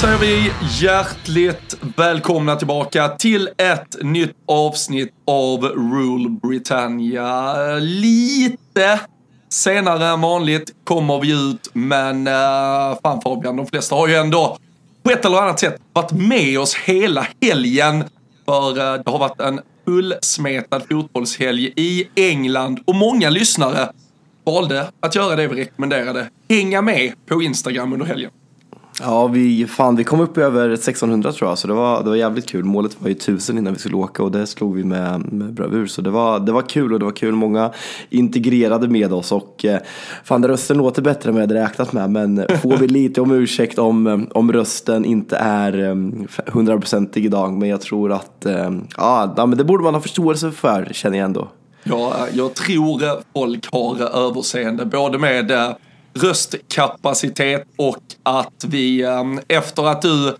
säger vi hjärtligt välkomna tillbaka till ett nytt avsnitt av Rule Britannia. Lite senare än vanligt kommer vi ut, men uh, fan Fabian, de flesta har ju ändå på ett eller annat sätt varit med oss hela helgen. För uh, det har varit en fullsmetad fotbollshelg i England och många lyssnare valde att göra det vi rekommenderade. Hänga med på Instagram under helgen. Ja, vi, fan, vi kom upp i över 1600 tror jag, så det var, det var jävligt kul. Målet var ju 1000 innan vi skulle åka och det slog vi med, med bravur. Så det var, det var kul och det var kul. Många integrerade med oss och eh, fan, rösten låter bättre än vad jag hade räknat med. Men får vi lite om ursäkt om, eh, om rösten inte är eh, hundraprocentig idag. Men jag tror att, ja, men det borde man ha förståelse för, känner jag ändå. Ja, jag tror folk har överseende både med röstkapacitet och att vi efter att du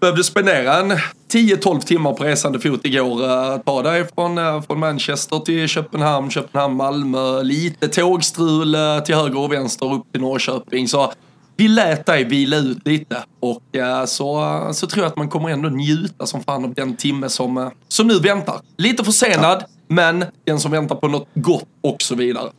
behövde spendera en 10-12 timmar på resande fot igår. Ta dig från, från Manchester till Köpenhamn, Köpenhamn, Malmö, lite tågstrul till höger och vänster upp till Norrköping. Så vi lät dig vila ut lite och så, så tror jag att man kommer ändå njuta som fan av den timme som, som nu väntar. Lite försenad, men den som väntar på något gott och så vidare.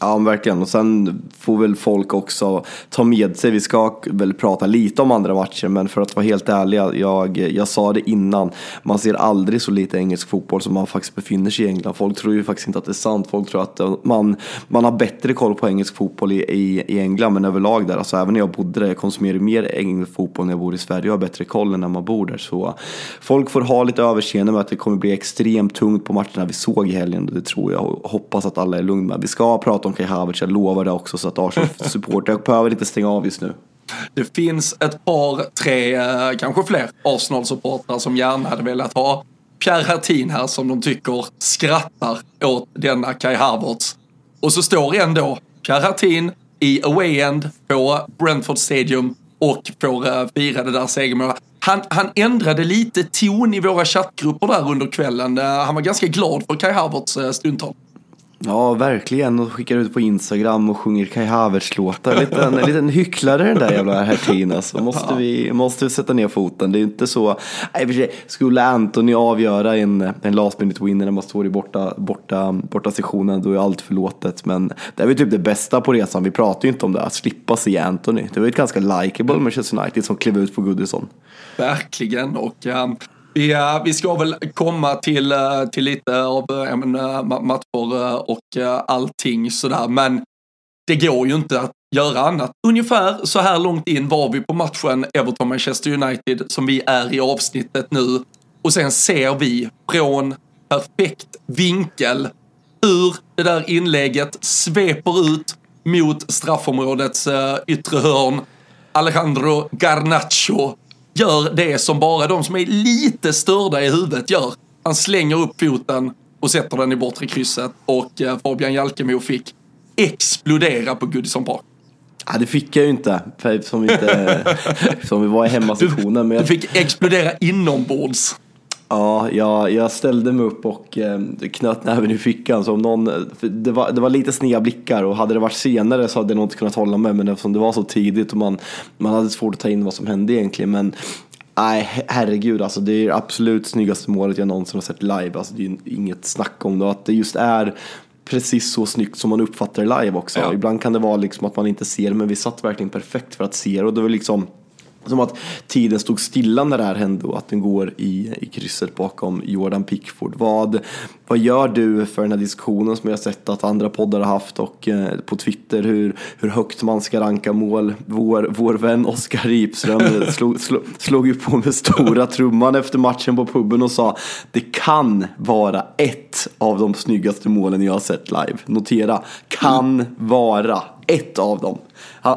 Ja, verkligen. Och sen får väl folk också ta med sig. Vi ska väl prata lite om andra matcher, men för att vara helt ärliga. jag, jag sa det innan. Man ser aldrig så lite engelsk fotboll som man faktiskt befinner sig i England. Folk tror ju faktiskt inte att det är sant. Folk tror att man, man har bättre koll på engelsk fotboll i, i, i England, men överlag där. Alltså även när jag bodde där, jag konsumerar mer engelsk fotboll när jag bor i Sverige. Jag har bättre koll än när man bor där. Så folk får ha lite överseende med att det kommer bli extremt tungt på matcherna vi såg i helgen. Det tror jag och hoppas att alla är lugna med. Vi ska prata om Kai Havertz, jag lovar det också så att Arsenal-supportrar behöver inte stänga av just nu. Det finns ett par, tre, eh, kanske fler Arsenal-supportrar som gärna hade velat ha Pierre Hertin här som de tycker skrattar åt denna Kai Havertz. Och så står ändå Pierre Hertin i away end på Brentford Stadium och får eh, fira det där segermålet. Han, han ändrade lite ton i våra chattgrupper där under kvällen. Eh, han var ganska glad för Kai Havertz stundtal. Ja, verkligen. Och skickar ut på Instagram och sjunger Kai Havertz-låtar. En liten, liten hycklare den där jävla Hertin alltså. Måste vi, måste vi sätta ner foten. Det är inte så. Nej, för sig, skulle Anthony avgöra en, en last minute winner när man står i borta, borta, borta sessionen då är allt förlåtet. Men det är väl typ det bästa på resan. Vi pratar ju inte om det, att slippa se Anthony. Det var ju ett ganska likeable Manchester United som klev ut på Goodison. Verkligen. Och um... Vi, vi ska väl komma till, eh, till lite av eh, menar, eh, matcher och allting sådär, men det går ju inte att göra annat. Ungefär så här långt in var vi på matchen Everton-Manchester United som vi är i avsnittet nu. Och sen ser vi från perfekt vinkel hur det där inlägget sveper ut mot straffområdets yttre hörn. Alejandro Garnacho gör det som bara de som är lite störda i huvudet gör. Han slänger upp foten och sätter den i bortre krysset och Fabian Jalkemo fick explodera på Goodison Park. Ja, det fick jag ju inte, för som, inte, som vi var i hemmasektionen. Men Du fick explodera inombords. Ja, jag, jag ställde mig upp och eh, knöt näven i fickan. Så om någon, det, var, det var lite sneda blickar och hade det varit senare så hade jag nog inte kunnat hålla med. Men eftersom det var så tidigt och man, man hade svårt att ta in vad som hände egentligen. Men nej, herregud alltså. Det är absolut snyggaste målet jag någonsin har sett live. Alltså, det är inget snack om det. Och att det just är precis så snyggt som man uppfattar det live också. Ja. Ibland kan det vara liksom att man inte ser det, men vi satt verkligen perfekt för att se det. Och det var liksom som att tiden stod stilla när det här hände och att den går i, i krysset bakom Jordan Pickford. Vad, vad gör du för den här diskussionen som jag har sett att andra poddar har haft och eh, på Twitter hur, hur högt man ska ranka mål? Vår, vår vän Oskar Ripström slog, slog, slog ju på med stora trumman efter matchen på puben och sa det kan vara ett av de snyggaste målen jag har sett live. Notera, kan vara ett av dem.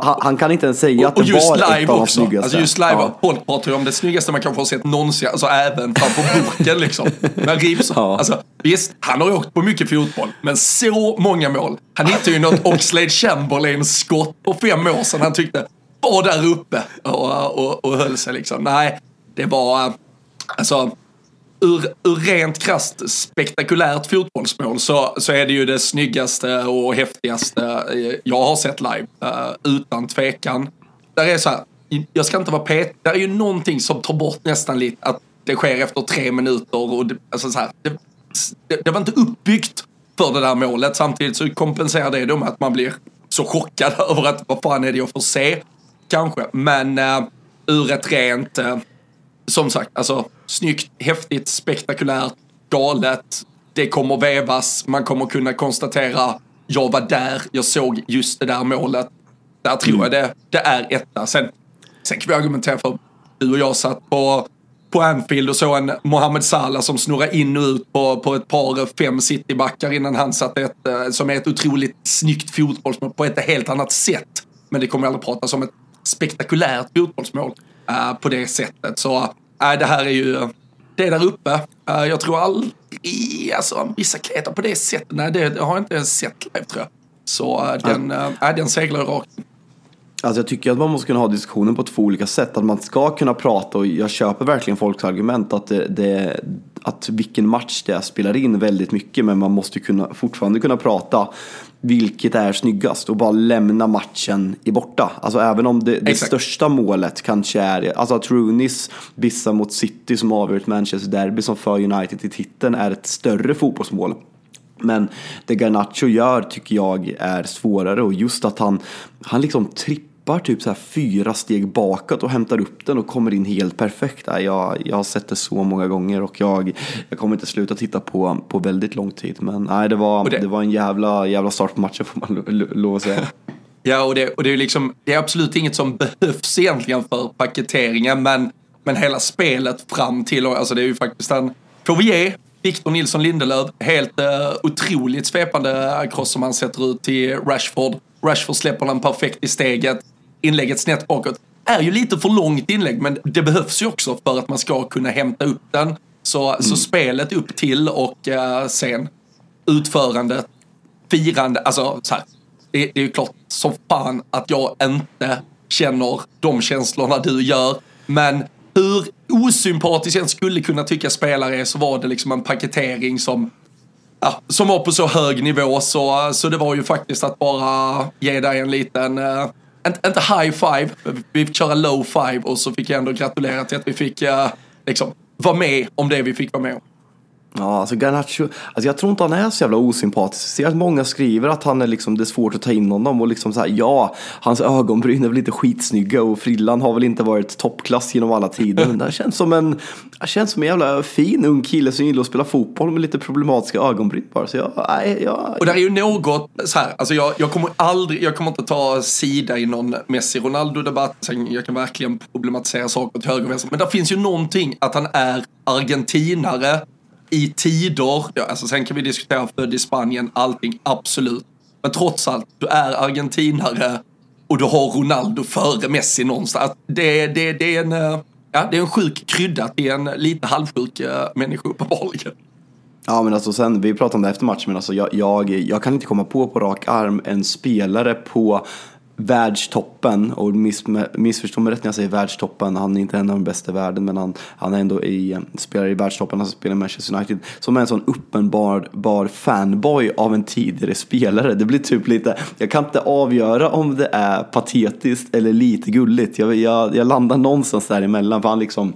Han, han, kan inte ens säga att Och, och det var ett live av de också. snyggaste. Alltså just live, Ja. folk pratar ju om det snyggaste man kanske har sett någonsin, alltså även framför burken liksom. Men Ribs, Ja. alltså visst, han har ju åkt på mycket fotboll, men så många mål. Han hittade ju något Oxlade Chamberlain-skott på fem år sedan han tyckte var där uppe och, och, och höll sig liksom. Nej, det var, eh, alltså, ur, ur rent krasst spektakulärt fotbollsmål så, så är det ju det snyggaste och häftigaste eh, jag har sett live. Uh, utan tvekan. Där är så här, jag ska inte vara pet. Där är ju någonting som tar bort nästan lite att det sker efter tre minuter och det, alltså så här, det, det, det var inte uppbyggt för det där målet. Samtidigt så kompenserar det då med att man blir så chockad över att vad fan är det jag får se? Kanske, men uh, ur ett rent uh, som sagt, alltså snyggt, häftigt, spektakulärt, galet. Det kommer vevas, man kommer kunna konstatera, jag var där, jag såg just det där målet. Där tror jag det, det är etta. Sen, sen kan vi argumentera för, du och jag satt på, på Anfield och såg en Mohamed Salah som snurrar in och ut på, på ett par fem citybackar innan han satte ett, eh, som är ett otroligt snyggt fotbollsmål på ett helt annat sätt. Men det kommer aldrig pratas om ett spektakulärt fotbollsmål uh, på det sättet. Så äh, det här är ju, det är där uppe. Eh, jag tror aldrig, alltså vissa kletar på det sättet, nej det, har jag inte ens sett live tror jag. Så äh, den, äh, den seglar rakt. Alltså jag tycker att man måste kunna ha diskussionen på två olika sätt. Att man ska kunna prata och jag köper verkligen folks argument att, det, det, att vilken match det är spelar in väldigt mycket. Men man måste kunna, fortfarande kunna prata vilket är snyggast och bara lämna matchen i borta. Alltså även om det, det största målet kanske är, alltså att Rooneys vissa mot City som avgör ett Manchester Derby som för United till titeln är ett större fotbollsmål. Men det Garnacho gör tycker jag är svårare och just att han, han liksom trippar typ så här fyra steg bakåt och hämtar upp den och kommer in helt perfekt. Jag, jag har sett det så många gånger och jag, jag kommer inte sluta titta på, på väldigt lång tid. Men nej, det var, det- det... var en jävla, jävla start på matchen får man lo- lo- lov att säga. Ja, och det, och det är liksom, det är absolut inget som behövs egentligen för paketeringen, men, men hela spelet fram till, alltså det är ju faktiskt en, får vi ge Victor Nilsson Lindelöf, helt uh, otroligt svepande cross som han sätter ut till Rashford. Rashford släpper den perfekt i steget, inlägget snett bakåt. Är ju lite för långt inlägg, men det behövs ju också för att man ska kunna hämta upp den. Så, så spelet upp till och uh, sen utförandet firande, alltså så här, det, det är ju klart som fan att jag inte känner de känslorna du gör. Men hur osympatisk jag skulle kunna tycka spelare är så var det liksom en paketering som, ja, som var på så hög nivå så, så det var ju faktiskt att bara ge dig en liten, eh, inte, inte high five, vi fick köra low five och så fick jag ändå gratulera till att vi fick eh, liksom vara med om det vi fick vara med om. Ja, alltså Garnacho, alltså jag tror inte han är så jävla osympatisk. Jag ser att många skriver att han är liksom, det är svårt att ta in honom och liksom så här, ja, hans ögonbryn är väl inte skitsnygga och frillan har väl inte varit toppklass genom alla tider. Men han känns som en, han känns som en jävla fin ung kille som gillar att spela fotboll med lite problematiska ögonbryn bara. Så jag, nej, jag, Och där är ju något så här, alltså jag, jag kommer aldrig, jag kommer inte ta sida i någon Messi-Ronaldo-debatt. Jag kan verkligen problematisera saker till höger och vänster. Men där finns ju någonting att han är argentinare i tider, ja, alltså sen kan vi diskutera född i Spanien, allting, absolut. Men trots allt, du är argentinare och du har Ronaldo före Messi någonstans. Det, det, det, är en, eh, ja, det är en sjuk krydda till en lite halvsjuk eh, människa uppenbarligen. Ja men alltså sen, vi pratade om det efter matchen, men alltså jag, jag, jag kan inte komma på på rak arm en spelare på världstoppen. Och miss, missförstå mig rätt när jag säger världstoppen. Han är inte en av de bästa i världen men han, han är ändå i, spelar i världstoppen. Han spelar i Manchester United. Som är en sån uppenbar bar fanboy av en tidigare spelare. Det blir typ lite, jag kan inte avgöra om det är patetiskt eller lite gulligt. Jag, jag, jag landar någonstans däremellan för han liksom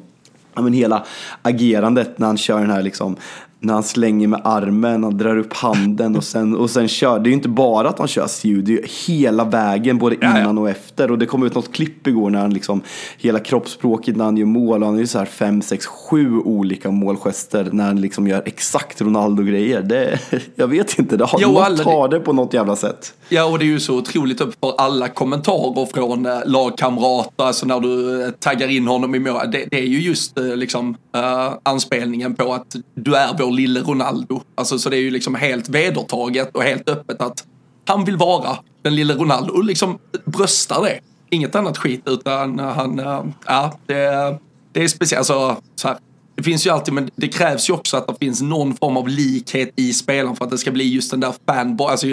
ja, men hela agerandet när han kör den här liksom när han slänger med armen och drar upp handen och sen, och sen kör. Det är ju inte bara att han kör Siu, det är ju hela vägen, både innan ja, ja. och efter. Och det kom ut något klipp igår när han liksom, hela kroppsspråket när han gör mål, och han är ju så här fem, sex, sju olika målgester när han liksom gör exakt Ronaldo-grejer. Det, jag vet inte, det har, jo, något har det på något jävla sätt. Ja, och det är ju så otroligt upp för alla kommentarer från äh, lagkamrater, alltså när du äh, taggar in honom i mål. Det, det är ju just äh, liksom äh, anspelningen på att du är vår lille Ronaldo. Alltså, så det är ju liksom helt vedertaget och helt öppet att han vill vara den lille Ronaldo och liksom bröstar det. Inget annat skit utan han, äh, ja, det, det är speciellt. Alltså, så här, det finns ju alltid, men det krävs ju också att det finns någon form av likhet i spelaren för att det ska bli just den där fanboy. Alltså,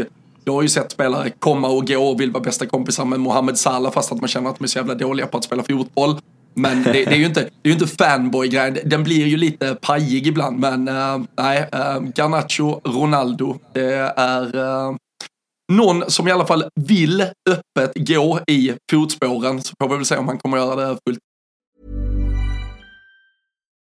jag har ju sett spelare komma och gå och vill vara bästa kompisar med Mohamed Salah fast att man känner att de är så jävla dåliga på att spela fotboll. Men det, det, är ju inte, det är inte fanboy-grejen. Den blir ju lite pajig ibland. Men uh, nej, uh, Garnacho, Ronaldo, det är uh, någon som i alla fall vill öppet gå i fotspåren. Så får vi väl se om han kommer göra det fullt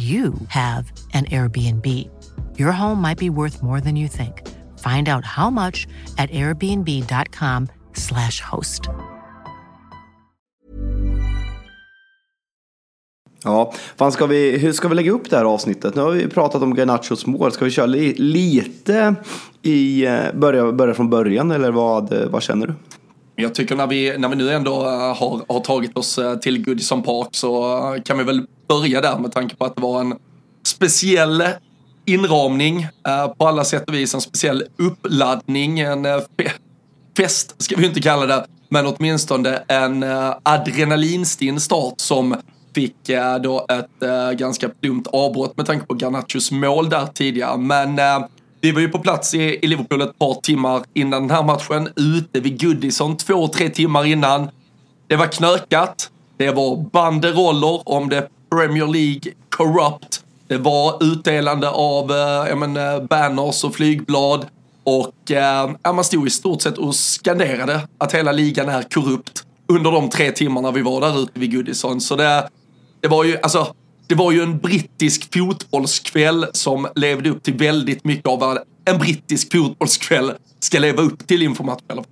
you have an Airbnb. Your home might be worth more than you think. Find out how much at airbnb.com slash host. Ja, fan ska vi, hur ska vi lägga upp det här avsnittet? Nu har vi pratat om Garnachos mål. Ska vi köra li, lite i, eh, börja, börja från början eller vad, vad känner du? Jag tycker när vi, när vi nu ändå eh, har, har tagit oss eh, till Goodison Park så eh, kan vi väl börja där med tanke på att det var en speciell inramning på alla sätt och vis. En speciell uppladdning, en fest ska vi inte kalla det, men åtminstone en adrenalinstinn start som fick då ett ganska dumt avbrott med tanke på Garnachos mål där tidigare. Men vi var ju på plats i, i Liverpool ett par timmar innan den här matchen. Ute vid Goodison två, tre timmar innan. Det var knökat. Det var banderoller om det Premier League corrupt. Det var utdelande av eh, men, eh, banners och flygblad. Och eh, man stod i stort sett och skanderade att hela ligan är korrupt under de tre timmarna vi var där ute vid Goodison. Så det, det var ju, alltså det var ju en brittisk fotbollskväll som levde upp till väldigt mycket av vad en brittisk fotbollskväll ska leva upp till inför matchen.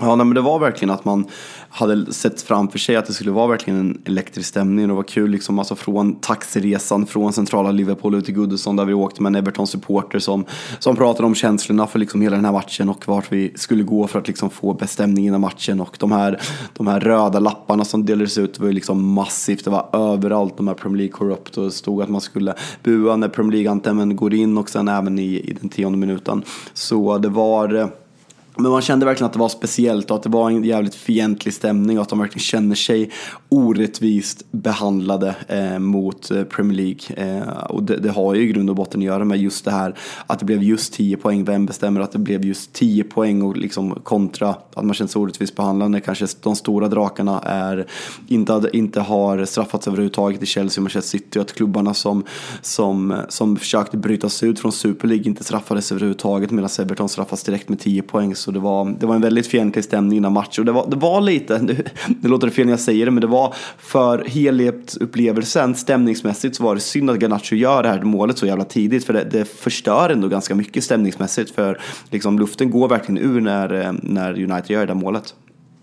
Ja, nej, men det var verkligen att man hade sett framför sig att det skulle vara verkligen en elektrisk stämning. Och det var kul liksom, alltså från taxiresan från centrala Liverpool ut till Goodison där vi åkte med en Everton-supporter som, som pratade om känslorna för liksom hela den här matchen och vart vi skulle gå för att liksom få bäst stämning innan matchen. Och de här, de här röda lapparna som delades ut var ju liksom massivt. Det var överallt de här Premier League Corrupt och det stod att man skulle bua när Premier League-antemen går in och sen även i, i den tionde minuten. Så det var eh, men man kände verkligen att det var speciellt och att det var en jävligt fientlig stämning och att de verkligen känner sig orättvist behandlade eh, mot eh, Premier League. Eh, och det, det, har ju i grund och botten att göra med just det här att det blev just 10 poäng. Vem bestämmer att det blev just 10 poäng och liksom kontra att man känner sig orättvist behandlad när kanske de stora drakarna är, inte, inte har straffats överhuvudtaget i Chelsea och Manchester City och att klubbarna som, som, som försökte bryta sig ut från Super League inte straffades överhuvudtaget medan Everton straffas direkt med 10 poäng. Så det var, det var en väldigt fientlig stämning innan match Och det var, det var lite, det, det låter fel när jag säger det, men det var för helhetsupplevelsen stämningsmässigt så var det synd att Garnacho gör det här målet så jävla tidigt. För det, det förstör ändå ganska mycket stämningsmässigt. För liksom, luften går verkligen ur när, eh, när United gör det där målet.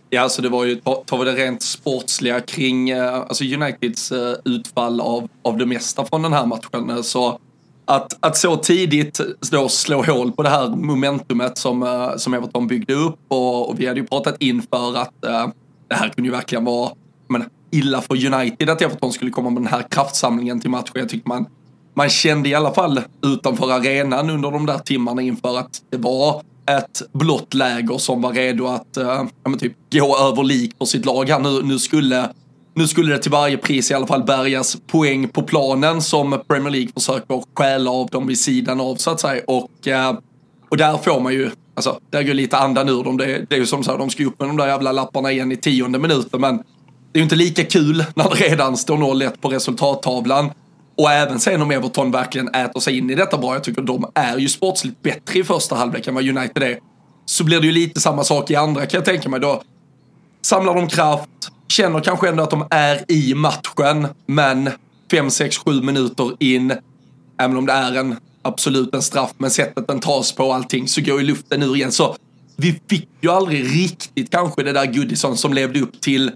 Ja, alltså det var ju, tar vi det rent sportsliga kring eh, alltså Uniteds eh, utfall av, av det mesta från den här matchen. Så att, att så tidigt då slå hål på det här momentumet som, eh, som Everton byggde upp och, och, vi hade ju pratat inför att uh, det här kunde ju verkligen vara men, illa för United att Everton skulle komma med den här kraftsamlingen till matchen. Jag tyckte man, man kände i alla fall utanför arenan under de där timmarna inför att det var ett blått läger som var redo att uh, ja, typ gå över lik på sitt lag här. Nu, nu skulle nu skulle det till varje pris i alla fall bärgas poäng på planen som Premier League försöker stjäla av dem vid sidan av så att säga. Och, eh, och där får man ju, alltså där går lite andan ur dem. Det, det är ju som så här, de ska upp med de där jävla lapparna igen i tionde minuten men det är ju inte lika kul när det redan står 0-1 på resultattavlan. Och även sen om Everton verkligen äter sig in i detta bra, jag tycker de är ju sportsligt bättre i första halvlek än vad United är. Så blir det ju lite samma sak i andra kan jag tänka mig. Då samlar de kraft, känner kanske ändå att de är i matchen, men 5, 6, 7 minuter in, även om det är en absolut en straff, men sättet den tas på och allting, så går ju luften ur igen. Så vi fick ju aldrig riktigt kanske det där Goodison som levde upp till,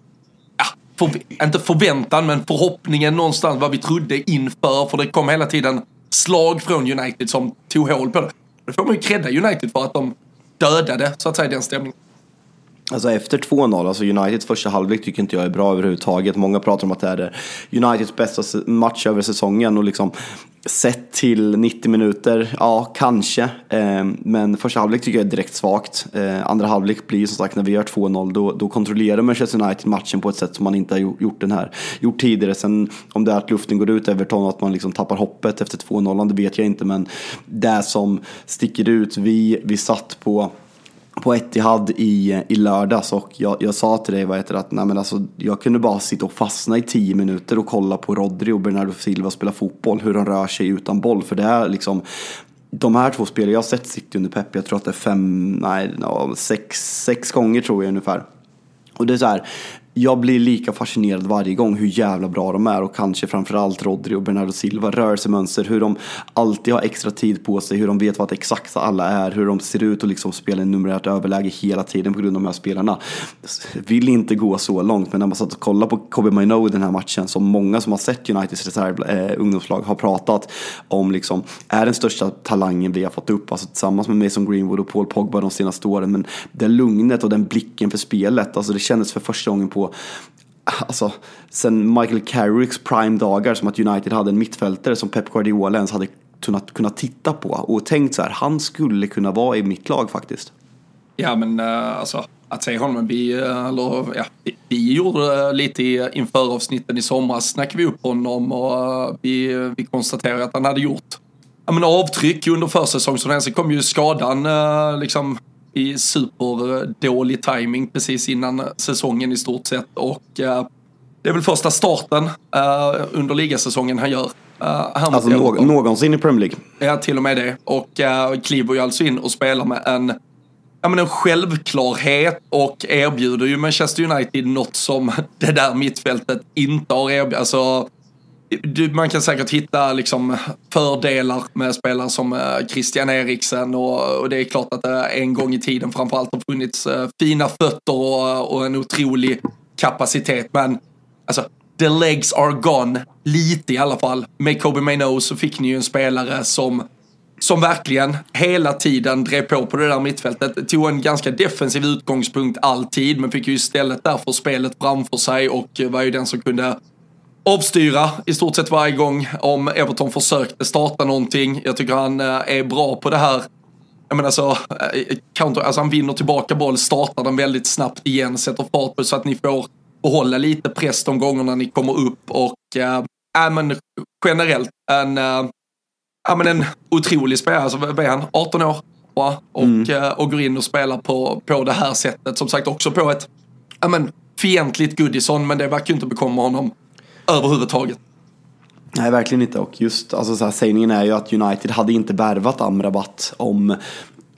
ja, för, inte förväntan, men förhoppningen någonstans vad vi trodde inför, för det kom hela tiden slag från United som tog hål på det. Det får man ju credda United för att de dödade, så att säga, den stämningen. Alltså efter 2-0, alltså Uniteds första halvlek tycker inte jag är bra överhuvudtaget. Många pratar om att det är Uniteds bästa match över säsongen och liksom sett till 90 minuter, ja kanske. Ehm, men första halvlek tycker jag är direkt svagt. Ehm, andra halvlek blir som sagt när vi gör 2-0, då, då kontrollerar Manchester United matchen på ett sätt som man inte har gjort, den här, gjort tidigare. Sen om det är att luften går ut Everton och att man liksom tappar hoppet efter 2-0, det vet jag inte. Men det som sticker ut, vi, vi satt på på Etihad i, i lördags och jag, jag sa till dig vad heter det, att nej men alltså, jag kunde bara sitta och fastna i tio minuter och kolla på Rodri och Bernardo Silva spela fotboll, hur de rör sig utan boll. För det är liksom, de här två spelen jag har sett City under Pep, jag tror att det är fem, nej, sex, sex gånger tror jag ungefär. Och det är så här, jag blir lika fascinerad varje gång hur jävla bra de är och kanske framförallt Rodri och Bernardo Silva, rörelsemönster, hur de alltid har extra tid på sig, hur de vet vad exakt alla är, hur de ser ut och liksom spelar i numerärt överläge hela tiden på grund av de här spelarna. Vill inte gå så långt, men när man satt och kollade på Kobe Mino i den här matchen, som många som har sett Uniteds reserv, eh, ungdomslag har pratat om, liksom, är den största talangen vi har fått upp, alltså tillsammans med Mason Greenwood och Paul Pogba de senaste åren, men det lugnet och den blicken för spelet, alltså det kändes för första gången på alltså, sen Michael Carricks prime-dagar som att United hade en mittfältare som Pep Guardiola ens hade kunnat, kunnat titta på och tänkt så här, han skulle kunna vara i mitt lag faktiskt. Ja men uh, alltså att se honom, vi, eh, eller, ja, vi, gjorde eh, lite i, inför avsnitten i somras, snackade vi upp honom och vi, vi konstaterade att han hade gjort ja, men avtryck under försäsongen. Sen kom ju skadan liksom i superdålig timing precis innan säsongen i stort sett. Och eh, det är väl första starten eh, under ligasäsongen han gör. Uh, alltså nå någonsin i Premier League? Ja, till och med det. Och kliver ju alltså in och spelar med en, ja, men en självklarhet och erbjuder ju Manchester United något som det där mittfältet inte har erbjudit. Alltså, du, man kan säkert hitta liksom fördelar med spelare som eh, Christian Eriksen och, och, det är klart att det en gång i tiden framförallt har funnits uh, fina fötter och, och, en otrolig kapacitet. Men alltså, the legs are gone, lite i alla fall. Med Kobe Maino så fick ni ju en spelare som som verkligen hela tiden drev på på det där mittfältet. Tog en ganska defensiv utgångspunkt alltid, men fick ju istället därför spelet framför sig och var ju den som kunde avstyra i stort sett varje gång om Everton försökte starta någonting. Jag tycker han eh, är bra på det här jag menar så, eh, counter, alltså han vinner tillbaka boll, startar den väldigt snabbt igen, sätter fart på så att ni får behålla lite press de gångerna ni kommer upp och äh, men generellt en, äh, men en otrolig spelare. Alltså, vad är han? 18 år? Va? Och, mm. och går in och spelar på, på det här sättet. Som sagt också på ett men, fientligt Goodison, men det verkar ju inte bekomma honom överhuvudtaget. Nej, verkligen inte. Och just alltså, så här, sägningen är ju att United hade inte värvat Amrabat om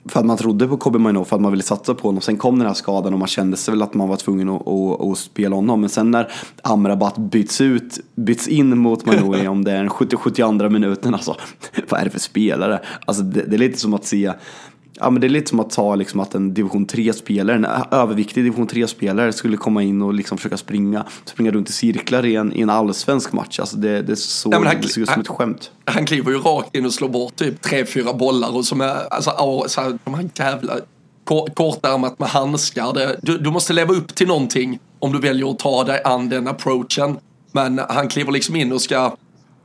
för att man trodde på Kobe Mino, för att man ville satsa på honom. Sen kom den här skadan och man kände sig väl att man var tvungen att, att, att spela honom. Men sen när Amrabat byts ut, byts in mot Mino om det är den 70-72 minuten, alltså vad är det för spelare? Alltså det, det är lite som att se Ja, men det är lite som att ta liksom, att en division 3-spelare, en överviktig division 3-spelare skulle komma in och liksom försöka springa, springa runt i cirklar i en, i en allsvensk match. Alltså det, det, är så, ja, han, det ser ut som ett skämt. Han kliver ju rakt in och slår bort typ tre, fyra bollar och som är, alltså, så här, de här jävla kortärmat med handskar. Det, du, du måste leva upp till någonting om du väljer att ta dig an den approachen. Men han kliver liksom in och ska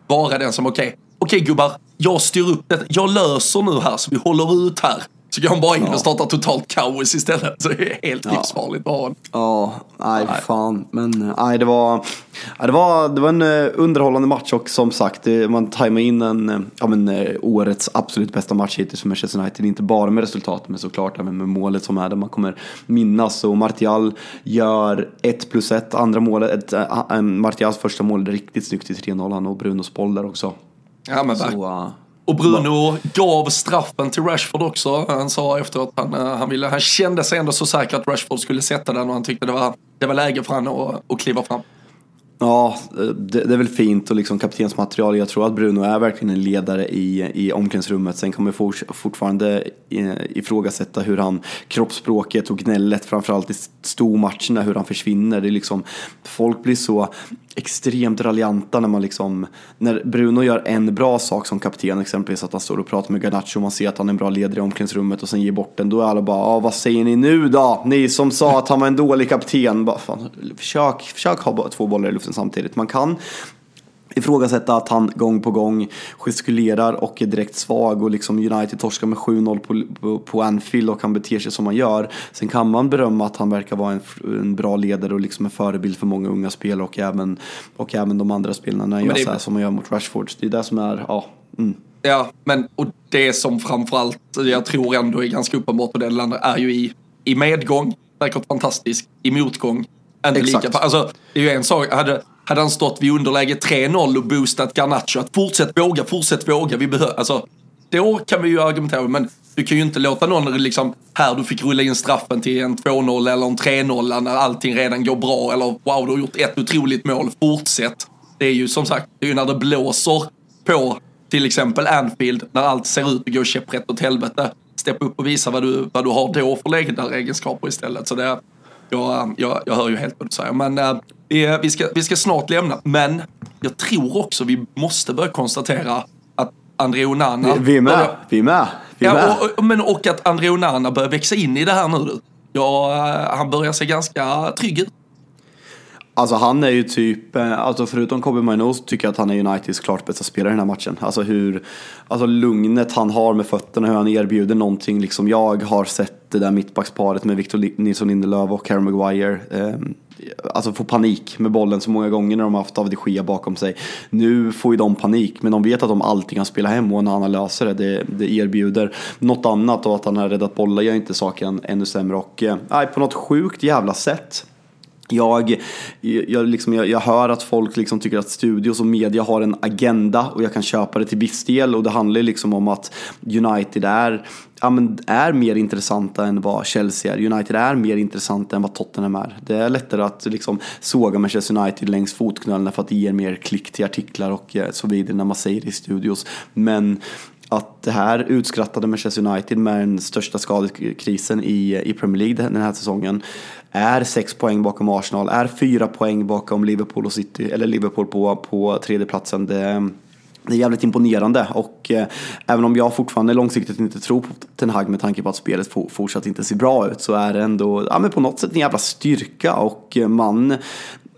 vara den som, okej, okay, okej okay, gubbar, jag styr upp det, jag löser nu här så vi håller ut här. Så går han bara in ja. och startar totalt kaos istället. Så det är helt ja. livsfarligt att ha Ja, nej, nej fan. Men nej, det var, det var, det var en eh, underhållande match och som sagt, man tajmade in en, eh, ja, men, eh, årets absolut bästa match hittills för Manchester United. Inte bara med resultatet, men såklart även med målet som är det man kommer minnas. Och Martial gör 1 plus 1, andra målet, ett, Martials första mål riktigt snyggt i 3-0 och Brunos boll där också. Ja men verkligen. Och Bruno gav straffen till Rashford också. Han sa efteråt att han, eh, han, ville, han kände sig ändå så säker att Rashford skulle sätta den och han tyckte det var, det var läge för honom att, att kliva fram. Ja, det, det, är väl fint och liksom kaptensmaterial. Jag tror att Bruno är verkligen en ledare i, i omklädningsrummet. Sen kan man fortfarande ifrågasätta hur han, kroppsspråket och gnället framförallt i stormatcherna, hur han försvinner. Det är liksom, folk blir så extremt raljanta när man liksom, när Bruno gör en bra sak som kapten, exempelvis att han står och pratar med Garnacho, och man ser att han är en bra ledare i omklädningsrummet och sen ger bort den, då är alla bara, ah, vad säger ni nu då? Ni som sa att han var en dålig kapten, bara, fan, försök, försök ha två bollar i luften samtidigt. Man kan ifrågasätta att han gång på gång gestikulerar och är direkt svag och liksom United torskar med 7-0 på, på, på, Anfield och han beter sig som han gör. Sen kan man berömma att han verkar vara en, en bra ledare och liksom en förebild för många unga spelare och även, och även de andra spelarna när han gör så här som han gör mot Rashford. Det är det som är, ja. Mm. Ja, men och det som framförallt jag tror ändå är ganska uppenbart på det landet är ju i, i medgång, säkert fantastisk, i motgång, inte Exakt. lika. Alltså, det är ju en sak, hade, hade han stått vid underläge 3-0 och boostat Garnacho att fortsätt våga, fortsätt våga, vi behöver, alltså då kan vi ju argumentera, men du kan ju inte låta någon liksom, här du fick rulla in straffen till en 2-0 eller en 3-0 när allting redan går bra eller wow du har gjort ett otroligt mål, fortsätt. Det är ju som sagt, det är ju när det blåser på till exempel Anfield, när allt ser ut att gå käpprätt åt helvete. Steppa upp och visa vad du, vad du har då för ledaregenskaper istället. Så det, jag, jag, jag hör ju helt vad du säger. Men äh, vi, ska, vi ska snart lämna. Men jag tror också vi måste börja konstatera att André Onana... Vi, vi är med. Börjar, vi är med. Vi är ja, och, men, och att André Onana börjar växa in i det här nu. Ja, äh, han börjar se ganska trygg ut. Alltså han är ju typ, eh, alltså förutom Kobe Mino så tycker jag att han är Uniteds klart bästa spelare i den här matchen. Alltså hur, alltså lugnet han har med fötterna, hur han erbjuder någonting. Liksom jag har sett det där mittbacksparet med Victor Nilsson Lindelöf och Harry Maguire. Eh, alltså få panik med bollen så många gånger när de har haft David de Gea bakom sig. Nu får ju de panik, men de vet att de alltid kan spela hem och när han löser det, det, det erbjuder något annat och att han har räddat bollar gör inte saken ännu sämre. Och eh, på något sjukt jävla sätt jag, jag, liksom, jag, jag, hör att folk liksom tycker att studios och media har en agenda och jag kan köpa det till viss del och det handlar liksom om att United är, ja, men är mer intressanta än vad Chelsea är. United är mer intressanta än vad Tottenham är. Det är lättare att liksom såga Manchester United längs fotknölarna för att det ger mer klick till artiklar och eh, så vidare när man säger det i studios. Men att det här utskrattade Manchester United med den största skadekrisen i, i Premier League den här säsongen är sex poäng bakom Arsenal, är fyra poäng bakom Liverpool och City, eller Liverpool på, på tredjeplatsen. Det, det är jävligt imponerande och eh, även om jag fortfarande långsiktigt inte tror på Ten Hag med tanke på att spelet for, fortsatt inte ser bra ut så är det ändå ja, men på något sätt en jävla styrka och eh, man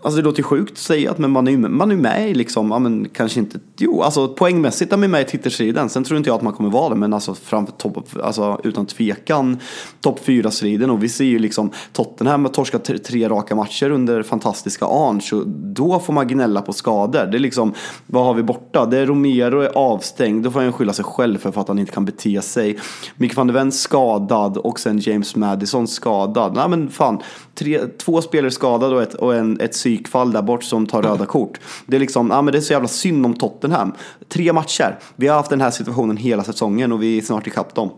Alltså det låter sjukt att säga, men man är ju man är med i liksom, ja men kanske inte, jo alltså poängmässigt är man med i titelstriden. Sen tror inte jag att man kommer vara det, men alltså framför topp, alltså utan tvekan topp fyra striden och vi ser ju liksom Tottenham har torskat tre, tre raka matcher under fantastiska Arn, så då får man gnälla på skador. Det är liksom, vad har vi borta? Det är Romero är avstängd, då får han skylla sig själv för att han inte kan bete sig. Mick van der Ven skadad och sen James Madison skadad. Nej men fan, tre, två spelare skadade och ett, och en, ett psykfall där bort som tar röda kort. Det är liksom, ja men det är så jävla synd om Tottenham. Tre matcher. Vi har haft den här situationen hela säsongen och vi är snart ikapp dem.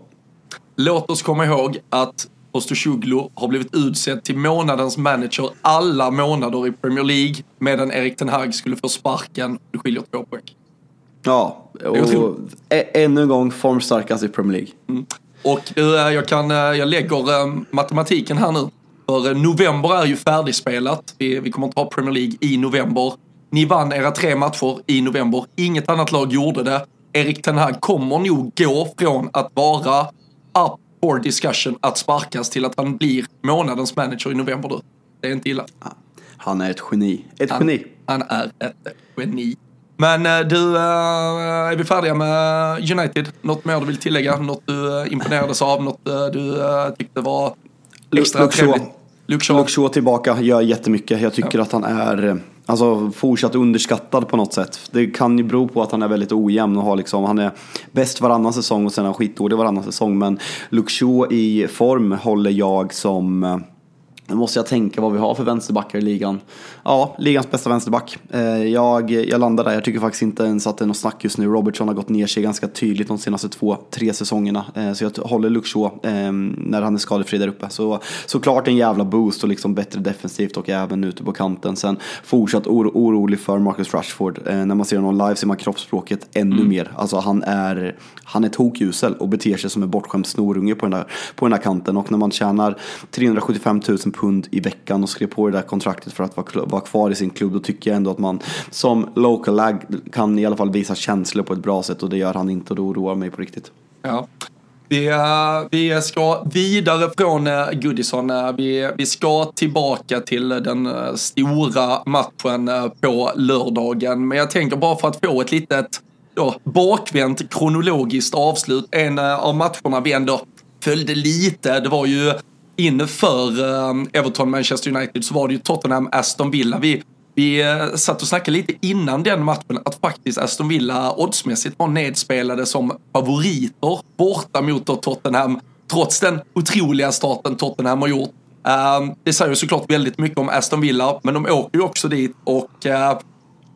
Låt oss komma ihåg att Ostosjuglu har blivit utsedd till månadens manager alla månader i Premier League medan Erik Ten Hag skulle få sparken. Det skiljer två poäng. Ja, och ännu en gång formstarkast i Premier League. Mm. Och jag, kan, jag lägger matematiken här nu. För november är ju färdigspelat. Vi, vi kommer inte ha Premier League i november. Ni vann era tre matcher i november. Inget annat lag gjorde det. Erik Ten Hag kommer nog gå från att vara up for discussion att sparkas till att han blir månadens manager i november. Då. Det är inte illa. Han är ett geni. Ett han, geni. Han är ett geni. Men eh, du, eh, är vi färdiga med United? Något mer du vill tillägga? Något du eh, imponerades av? Något du tyckte var extra Luke trevligt? Luke Shaw. Luke Shaw tillbaka gör jättemycket. Jag tycker ja. att han är alltså, fortsatt underskattad på något sätt. Det kan ju bero på att han är väldigt ojämn och har liksom, han är bäst varannan säsong och sen är han skitdålig varannan säsong. Men Luke Shaw i form håller jag som nu måste jag tänka vad vi har för vänsterbackar i ligan. Ja, ligans bästa vänsterback. Eh, jag, jag landar där. Jag tycker faktiskt inte ens att det är något snack just nu. Robertson har gått ner sig ganska tydligt de senaste två, tre säsongerna. Eh, så jag håller Luxo när han är skadefri där uppe. Så såklart en jävla boost och liksom bättre defensivt och även ute på kanten. Sen fortsatt oro, orolig för Marcus Rashford. Eh, när man ser honom live ser man kroppsspråket ännu mm. mer. Alltså han är, han är tokusel och beter sig som en bortskämd snorunge på den, där, på den här kanten. Och när man tjänar 375 000 pund i veckan och skrev på det där kontraktet för att vara, vara kvar i sin klubb, då tycker jag ändå att man som local lag kan i alla fall visa känslor på ett bra sätt och det gör han inte och det oroar mig på riktigt. Ja. Vi, eh, vi ska vidare från eh, Goodison. Eh, vi, vi ska tillbaka till den stora matchen på lördagen. Men jag tänker bara för att få ett litet då, bakvänt kronologiskt avslut. En av matcherna vi ändå följde lite, det var ju inför eh, Everton-Manchester United så var det ju Tottenham-Aston Villa. Vi, vi eh, satt och snackade lite innan den matchen att faktiskt Aston Villa oddsmässigt var nedspelade som favoriter borta mot Tottenham. Trots den otroliga starten Tottenham har gjort. Eh, det säger såklart väldigt mycket om Aston Villa, men de åker ju också dit och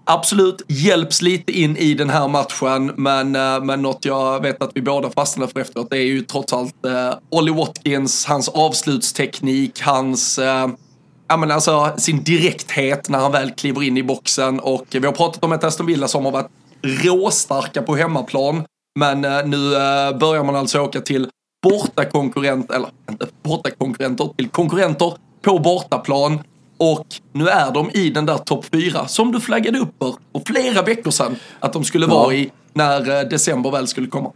absolut hjälps lite in i den här matchen, men, eh, men något jag vet att vi båda fastnade för efteråt, det är ju trots allt eh, Ollie Watkins, hans avslutsteknik, hans eh, ja, men alltså, sin direkthet när han väl kliver in i boxen. Och vi har pratat om ett Aston Villa som har varit råstarka på hemmaplan. Men eh, nu eh, börjar man alltså åka till bortakonkurrenter, eller inte bortakonkurrenter, till konkurrenter på bortaplan. Och nu är de i den där topp fyra som du flaggade upp för, för flera veckor sedan att de skulle vara i när eh, december väl skulle komma.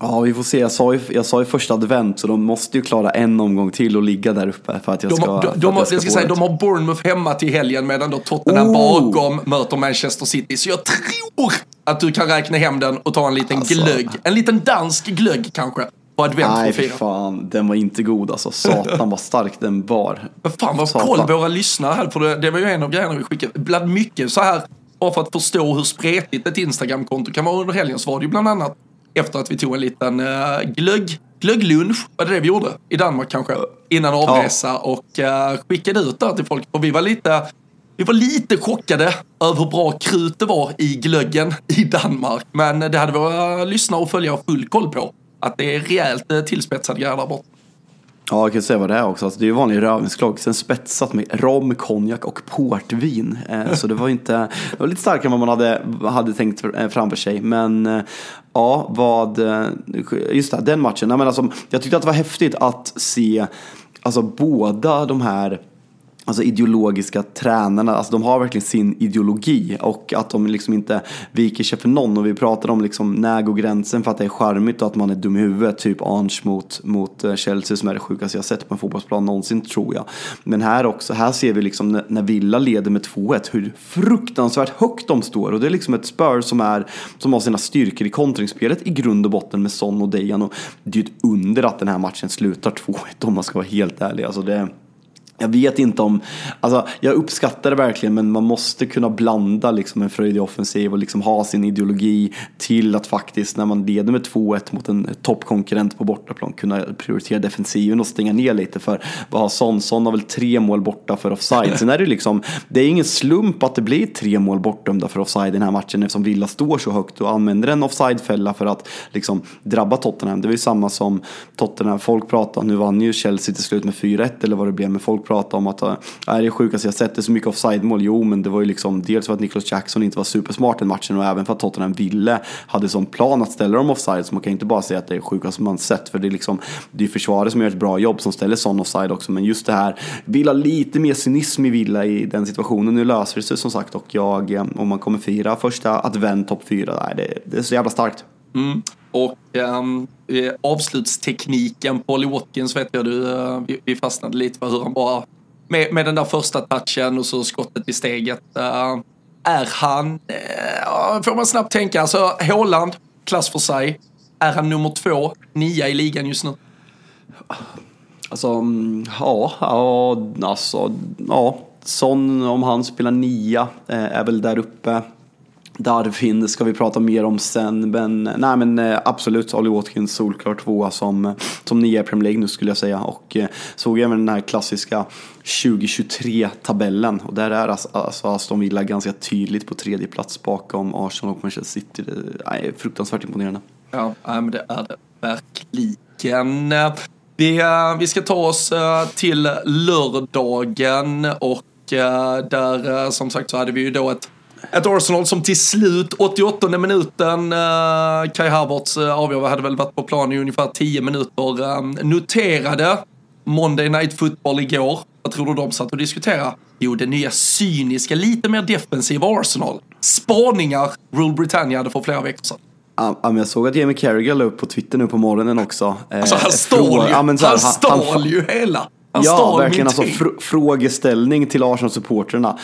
Ja, vi får se. Jag sa, ju, jag sa ju första advent, så de måste ju klara en omgång till och ligga där uppe för att jag de, ska, de, de, jag ska, jag ska säga, de har Bournemouth hemma till helgen medan då Tottenham oh. bakom möter Manchester City. Så jag tror att du kan räkna hem den och ta en liten alltså. glögg. En liten dansk glögg kanske på advent Nej, fan. Den var inte god alltså. Satan vad stark den var. Men fan vad Satan. koll våra lyssnare här. För det, det var ju en av grejerna vi skickade. Bland mycket så här, bara för att förstå hur spretigt ett Instagramkonto kan vara under helgen så var det ju bland annat efter att vi tog en liten uh, glögg, glögglunch, var det det vi gjorde? I Danmark kanske? Innan avresa ja. och uh, skickade ut det till folk. Och vi var lite vi var lite chockade över hur bra krut det var i glöggen i Danmark. Men det hade våra lyssnare och följare full koll på att det är rejält eh, tillspetsad grej där borta. Ja, jag kan säga vad det är också. Alltså, det är ju vanlig rödvinsglögg, sen spetsat med rom, konjak och portvin. Eh, så det var inte, det var lite starkare än vad man hade, hade tänkt eh, framför sig. Men eh, ja, vad, eh, just det, den matchen. Jag, menar, alltså, jag tyckte att det var häftigt att se alltså, båda de här alltså ideologiska tränarna, alltså de har verkligen sin ideologi och att de liksom inte viker sig för någon. Och vi pratar om liksom när går gränsen för att det är charmigt och att man är dum i huvudet, typ Ange mot, mot eh, Chelsea som är det sjukaste jag sett på en fotbollsplan någonsin tror jag. Men här också, här ser vi liksom när, Villa leder med 2-1 hur fruktansvärt högt de står och det är liksom ett spör som, är, som har sina styrkor i kontringsspelet i grund och botten med Son och Dejan och det är ju ett under att den här matchen slutar 2-1 om man ska vara helt ärlig. Alltså det jag vet inte om, alltså jag uppskattar det verkligen men man måste kunna blanda liksom en fröjdig offensiv och liksom ha sin ideologi till att faktiskt när man leder med 2-1 mot en toppkonkurrent på bortaplan kunna prioritera defensiven och stänga ner lite för vad har Son? Son har väl tre mål borta för offside. Sen är det liksom, det är ingen slump att det blir tre mål bortdömda för offside i den här matchen eftersom Villa står så högt och använder en offside-fälla för att liksom drabba Tottenham. Det var ju samma som Tottenham, folk pratar, nu vann ju Chelsea till slut med 4-1 eller vad det blev, men folk prata om att äh, det är det sjukaste jag sett, det är så mycket offside-mål. Jo, men det var ju liksom dels för att Nicholas Jackson inte var supersmart den matchen och även för att Tottenham ville, hade som plan att ställa dem offside. Så man kan inte bara säga att det är det sjukaste man sett, för det är liksom, det är försvaret som gör ett bra jobb som ställer sån offside också. Men just det här, vill ha lite mer cynism i Villa i den situationen. Nu löser det sig som sagt och jag, eh, om man kommer fira första advent topp fyra, det, det är så jävla starkt. Mm. Och um, avslutstekniken på Olly Watkins vet jag du, uh, vi, vi fastnade lite för hur han bara med, med den där första touchen och så skottet i steget. Uh, är han, uh, får man snabbt tänka, alltså Håland, klass för sig. Är han nummer två, nia i ligan just nu? Alltså, mm, ja, ja, alltså, ja. Son, om han spelar nia, är väl där uppe. Darwin ska vi prata mer om sen, men nej men eh, absolut Ollie Watkins solklar tvåa som, som nia i Premier League nu skulle jag säga och eh, såg även den här klassiska 2023-tabellen och där är alltså, alltså, Aston Villa ganska tydligt på tredje plats bakom Arsenal och Manchester City. Det är fruktansvärt imponerande. Ja, men det är det verkligen. Vi, eh, vi ska ta oss till lördagen och där som sagt så hade vi ju då ett ett Arsenal som till slut, 88 minuten, uh, Kai Havertz uh, avgör, hade väl varit på plan i ungefär 10 minuter, um, noterade Monday Night Football igår. Vad tror du de satt och diskuterade? Jo, det nya cyniska, lite mer defensiva Arsenal. Spaningar Rule Britannia hade för flera veckor sedan. Ja, men jag såg att Jamie Carragher la upp på Twitter nu på morgonen också. Alltså han stal ju, ja, han, han stal ju hela. Han ja, verkligen alltså fr frågeställning till Arsenal-supporterna.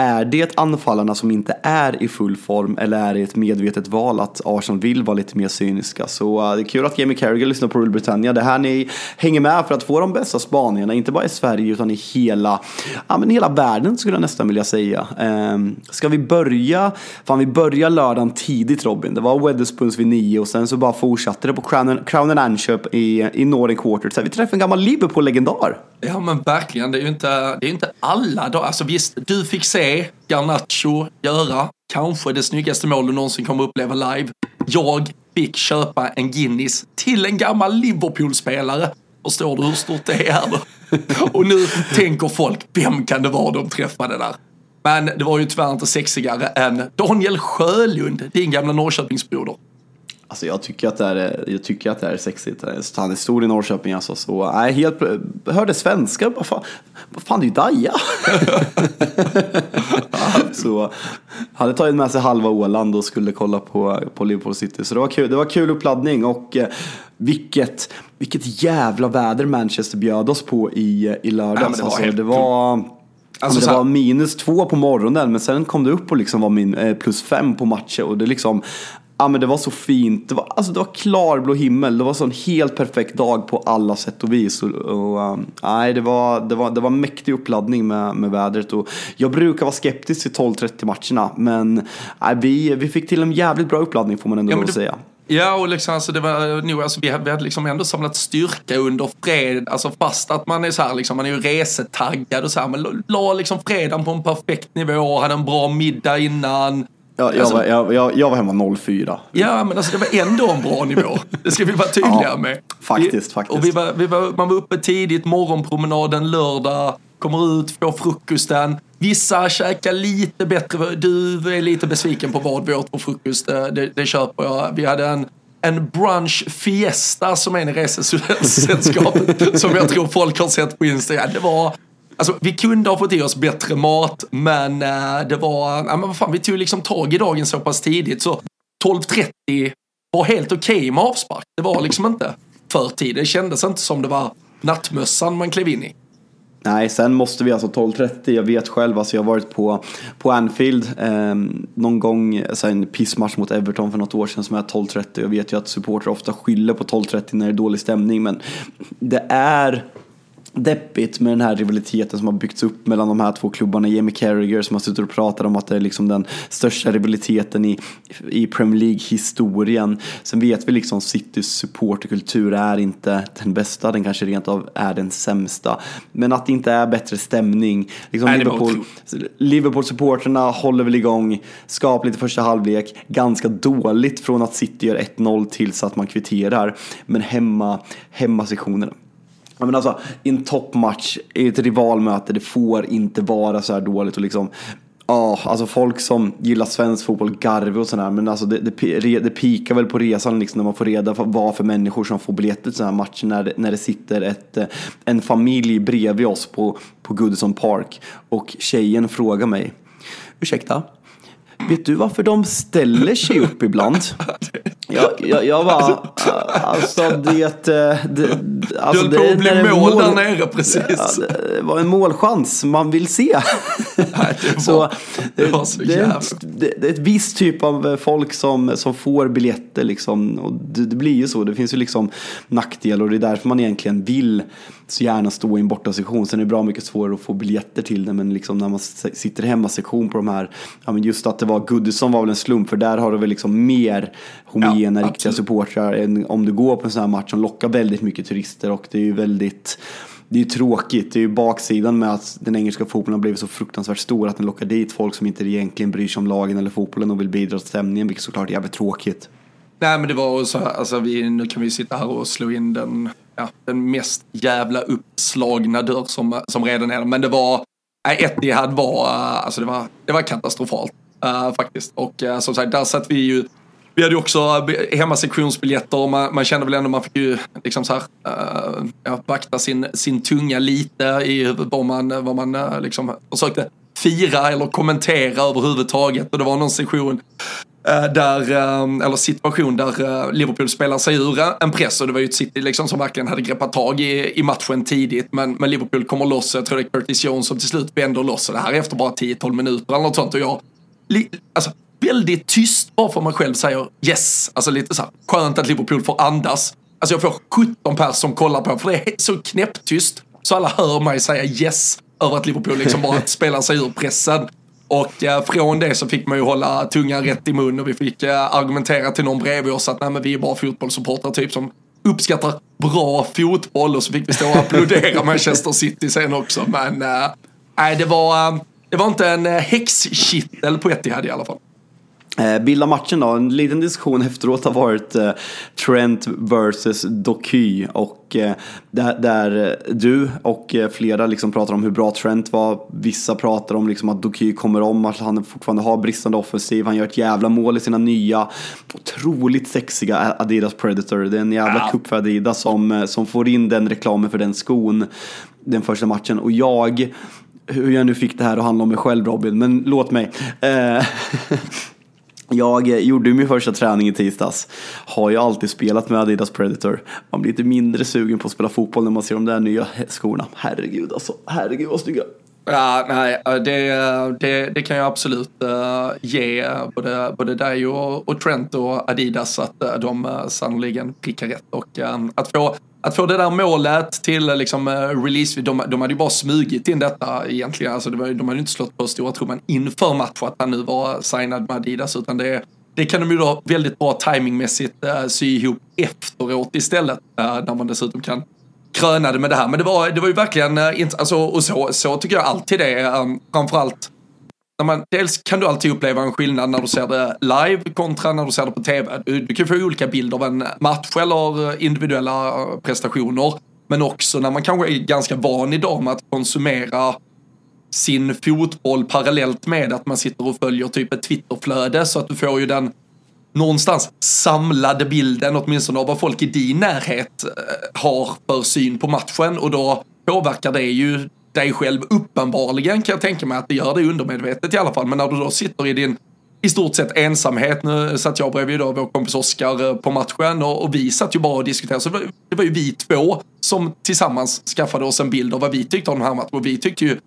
Är det anfallarna som inte är i full form eller är det ett medvetet val att Arsenal vill vara lite mer cyniska? Så uh, det är kul att Jamie Carragher lyssnar på Rule Britannia. Det här ni hänger med för att få de bästa spaningarna, inte bara i Sverige utan i hela, ja, men hela världen skulle jag nästan vilja säga. Um, ska vi börja? Fan, vi börjar lördagen tidigt Robin. Det var Weatherspoons vid nio och sen så bara fortsatte det på Crown, Crown and Anköp i, i Northern Quarter. Så vi träffade en gammal Liverpool-legendar. Ja men verkligen, det är ju inte, det är inte alla dagar. Alltså visst, du fick se Garnacho göra kanske det snyggaste mål du någonsin kommer uppleva live. Jag fick köpa en Guinness till en gammal Liverpool-spelare. Förstår du hur stort det är då? Och nu tänker folk, vem kan det vara de träffade där? Men det var ju tyvärr inte sexigare än Daniel Sjölund, din gamla Norrköpingsbroder. Alltså jag tycker att det är, jag tycker att det är sexigt. Han är stor i Norrköping alltså. Så, nej, helt, hörde svenska, vad fan, vad fan det är ju Daja. så hade tagit med sig halva Åland och skulle kolla på, på Liverpool City. Så det var kul, det var kul uppladdning och eh, vilket, vilket jävla väder Manchester bjöd oss på i, i lördags. Ja, det var, alltså, det var Alltså, det var minus två på morgonen men sen kom det upp och liksom var min, eh, plus fem på matcher och det liksom Ja men det var så fint. Det var, alltså, det var klarblå himmel. Det var så en helt perfekt dag på alla sätt och vis. Och, och um, nej, det var, det, var, det var mäktig uppladdning med, med vädret. Och jag brukar vara skeptisk till 12-30 matcherna. Men nej, vi, vi fick till en jävligt bra uppladdning får man ändå ja, det, säga. Ja, och liksom, alltså, det var nog, alltså, vi, hade, vi hade liksom ändå samlat styrka under fred, alltså fast att man är så här, liksom, man är ju resetaggad och så här, men la liksom fredagen på en perfekt nivå, hade en bra middag innan, jag, jag, alltså, var, jag, jag, jag var hemma 04. Ja, men alltså det var ändå en bra nivå. Det ska vi vara tydliga ja, med. Faktiskt, vi, faktiskt. Och vi var, vi var, man var uppe tidigt, morgonpromenaden lördag, kommer ut, får frukosten. Vissa käkar lite bättre, du är lite besviken på vad vi åt på frukost, det, det köper jag. Vi hade en en brunch fiesta som är i resesällskapet som jag tror folk har sett på Instagram. Det var alltså vi kunde ha fått i oss bättre mat, men eh, det var, ja men vad fan, vi tog liksom tag i dagen så pass tidigt så 12.30 var helt okej okay med avspark. Det var liksom inte för tid. Det kändes inte som det var nattmössan man klev in i. Nej, sen måste vi alltså 12.30. Jag vet själv, alltså jag har varit på, på Anfield eh, någon gång, alltså en pissmatch mot Everton för något år sedan som är 12.30. Jag vet ju att supportrar ofta skyller på 12.30 när det är dålig stämning, men det är deppigt med den här rivaliteten som har byggts upp mellan de här två klubbarna. Jamie Carragher som har suttit och pratat om att det är liksom den största rivaliteten i, i Premier League-historien. Sen vet vi liksom Citys supporterkultur är inte den bästa, den kanske rent av är den sämsta. Men att det inte är bättre stämning. Liksom Liverpool, Liverpool-supporterna håller väl igång skapligt i första halvlek, ganska dåligt från att City gör 1-0 tills att man kvitterar. Men hemma, hemmasektionerna Ja, men alltså, I en toppmatch, i ett rivalmöte, det får inte vara så här dåligt. Och liksom, Ja, alltså folk som gillar svensk fotboll, Garve och sådär, men alltså det, det, det pikar väl på resan liksom när man får reda på vad för människor som får biljetter till sådana här matcher när det, när det sitter ett, eh, en familj bredvid oss på, på Goodison Park och tjejen frågar mig, ursäkta, vet du varför de ställer sig upp ibland? Jag, jag, jag var, alltså det, eh, det alltså, Du höll på att bli mål, mål där nere precis. Ja, det var en målchans man vill se. Nej, det, var, så, det var så det, det, det, är ett visst typ av folk som, som får biljetter liksom. Och det, det blir ju så, det finns ju liksom nackdelar och det är därför man egentligen vill så gärna stå i en bortasektion. Sen är det bra mycket svårare att få biljetter till det, men liksom när man sitter hemma sektion på de här, ja men just att det var Goodison var väl en slump, för där har du väl liksom mer homogena ja, riktiga supportrar än om du går på en sån här match som lockar väldigt mycket turister och det är ju väldigt det är ju tråkigt, det är ju baksidan med att den engelska fotbollen har blivit så fruktansvärt stor att den lockar dit folk som inte egentligen bryr sig om lagen eller fotbollen och vill bidra till stämningen, vilket såklart är jävligt tråkigt. Nej men det var så här, alltså vi, nu kan vi sitta här och slå in den, ja, den mest jävla uppslagna dörr som, som redan är Men det var, nej Etihad var, alltså det var, det var katastrofalt uh, faktiskt. Och uh, som sagt, där satt vi ju vi hade ju också eh, hemmasektionsbiljetter. Och man, man kände väl ändå man fick ju liksom så här, uh, ja, vakta sin, sin tunga lite i vad man, vad man uh, liksom försökte fira eller kommentera överhuvudtaget. Och det var någon session där, eller situation där Liverpool spelar sig ur en press. Och det var ju ett City liksom som verkligen hade greppat tag i, i matchen tidigt. Men, men Liverpool kommer loss, jag tror det är Curtis Jones som till slut vänder loss. Och det här är efter bara 10-12 minuter eller något sånt. Och jag, alltså väldigt tyst bara för mig själv säger yes, alltså lite så här, skönt att Liverpool får andas. Alltså jag får 17 pers som kollar på för det är så knäpptyst så alla hör mig säga yes över att Liverpool liksom bara spelar sig ur pressen. Och eh, från det så fick man ju hålla tungan rätt i mun och vi fick eh, argumentera till någon bredvid oss att nej men vi är bara fotbollssupportrar typ som uppskattar bra fotboll och så fick vi stå och applådera Manchester City sen också. Men eh, nej, det var, eh, det var inte en eh, häxkittel på Etihad i alla fall. Eh, bilda matchen då, en liten diskussion efteråt har varit eh, Trent versus Doky och eh, där, där, du och flera liksom pratar om hur bra Trent var. Vissa pratar om liksom att Doky kommer om, att han fortfarande har bristande offensiv. Han gör ett jävla mål i sina nya otroligt sexiga Adidas Predator. Det är en jävla kupp för Adidas som, som får in den reklamen för den skon den första matchen och jag hur jag nu fick det här att handla om mig själv Robin, men låt mig. Jag gjorde min första träning i tisdags. Har ju alltid spelat med Adidas Predator. Man blir lite mindre sugen på att spela fotboll när man ser de där nya skorna. Herregud alltså, herregud vad snygga. Ja, nej, eh, det, det, det kan jag absolut eh, ge eh, både, både dig och, och Trent och Adidas att de uh, sannoliken prickar rätt. Och att få att få det där målet till liksom, eh, release, de, de hade ju bara smugit in detta egentligen. Alltså, det var, de hade ju inte slått på stora trumman inför matchen att han nu var signad med Adidas, utan det, det kan de ju då väldigt bra timingmässigt äh, sy ihop efteråt istället, Äh, när man dessutom kan kröna det med det här. Men det var, det var ju verkligen, äh, alltså, och så, så tycker jag alltid det Äh, framförallt när man, dels kan du alltid uppleva en skillnad när du ser det live kontra när du ser det på tv. Du, du kan få olika bilder av en match eller individuella prestationer. Men också när man kanske är ganska van idag med att konsumera sin fotboll parallellt med att man sitter och följer typ ett Twitterflöde så att du får ju den någonstans samlade bilden åtminstone av vad folk i din närhet eh, har för syn på matchen och då påverkar det ju dig själv. Uppenbarligen kan jag tänka mig att det gör det undermedvetet i alla fall. Men när du då sitter i din i stort sett ensamhet. Nu satt jag bredvid då vår kompis Oskar eh, på matchen och, och, vi satt ju bara och diskuterade. Så det var, det var ju vi två som tillsammans skaffade oss en bild av vad vi tyckte om den här matchen. Och vi tyckte ju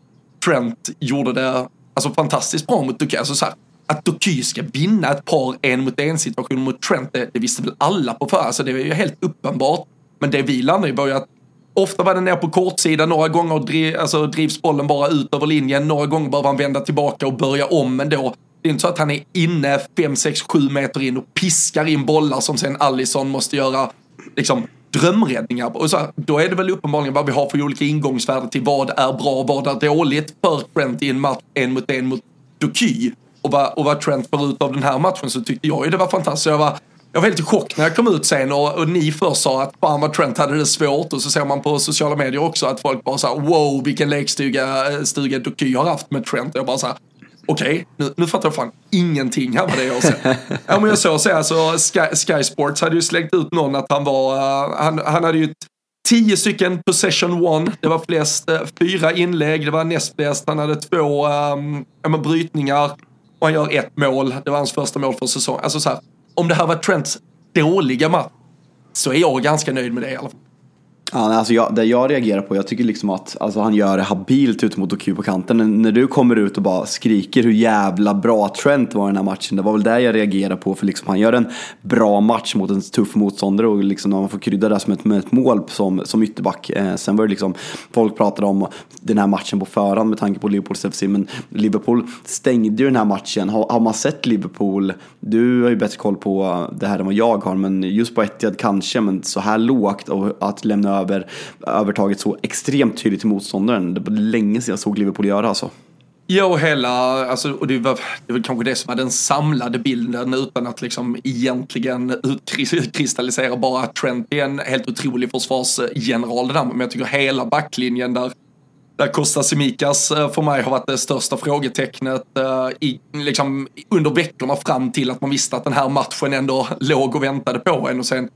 Trent gjorde det alltså, fantastiskt bra mot Duque. Alltså, så här, att Doky ska vinna ett par en mot en situationer mot Trent, det, det visste väl alla på förhand. Alltså, det var ju helt uppenbart. Men det vi landade i var ju att Ofta var den ner på kortsidan, några gånger driv, alltså, drivs bollen bara ut över linjen, några gånger behöver han vända tillbaka och börja om ändå. Det är inte så att han är inne 5, 6, 7 meter in och piskar in bollar som sen Allison måste göra liksom, drömräddningar. Och så, då är det väl uppenbarligen vad vi har för olika ingångsvärden till vad är bra, vad är dåligt för Trent i en match en mot en mot Doky. Och vad, och vad Trent får ut av den här matchen så tyckte jag ju det var fantastiskt. Jag var, jag var helt i chock när jag kom ut sen och, och ni först sa att fan vad Trent hade det svårt och så ser man på sociala medier också att folk bara såhär wow vilken lekstuga stuga Doky har haft med Trent. Och jag bara såhär okej, okay, nu, nu fattar jag fan ingenting här med det jag ser. ja, men jag såg så alltså Sky, Sky, Sports hade ju slängt ut någon att han var, uh, han, han hade ju tio stycken possession one, det var flest, uh, fyra inlägg, det var näst bäst, han hade två um, ja, brytningar och han gör ett mål, det var hans första mål för säsongen. Alltså så här, om det här var Trents dåliga match så är jag ganska nöjd med det i alla fall. Ja, alltså jag, det jag reagerar på, jag tycker liksom att alltså han gör det habilt ut mot Oku på kanten. När, när du kommer ut och bara skriker hur jävla bra Trent var i den här matchen, det var väl det jag reagerar på. För liksom han gör en bra match mot en tuff motståndare och liksom när man får krydda det som ett, med ett mål som, som ytterback. Eh, sen var det liksom, folk pratade om den här matchen på förhand med tanke på Liverpools FC, men Liverpool stängde ju den här matchen. Har, har man sett Liverpool, du har ju bättre koll på det här än vad jag har, men just på Etihad kanske, men så här lågt och att lämna över övertaget så extremt tydligt till motståndaren. Det var länge sedan jag såg Liverpool göra alltså. Ja, och hela, alltså, och det var, det var kanske det som var den samlade bilden utan att liksom egentligen utkristallisera bara att Trent är en helt otrolig försvarsgeneral det där. Men jag tycker hela backlinjen där där Costa Simikas eh, för mig har varit det största frågetecknet uh, i, liksom, under veckorna fram till att man visste att den här matchen ändå låg och väntade på en. Och sen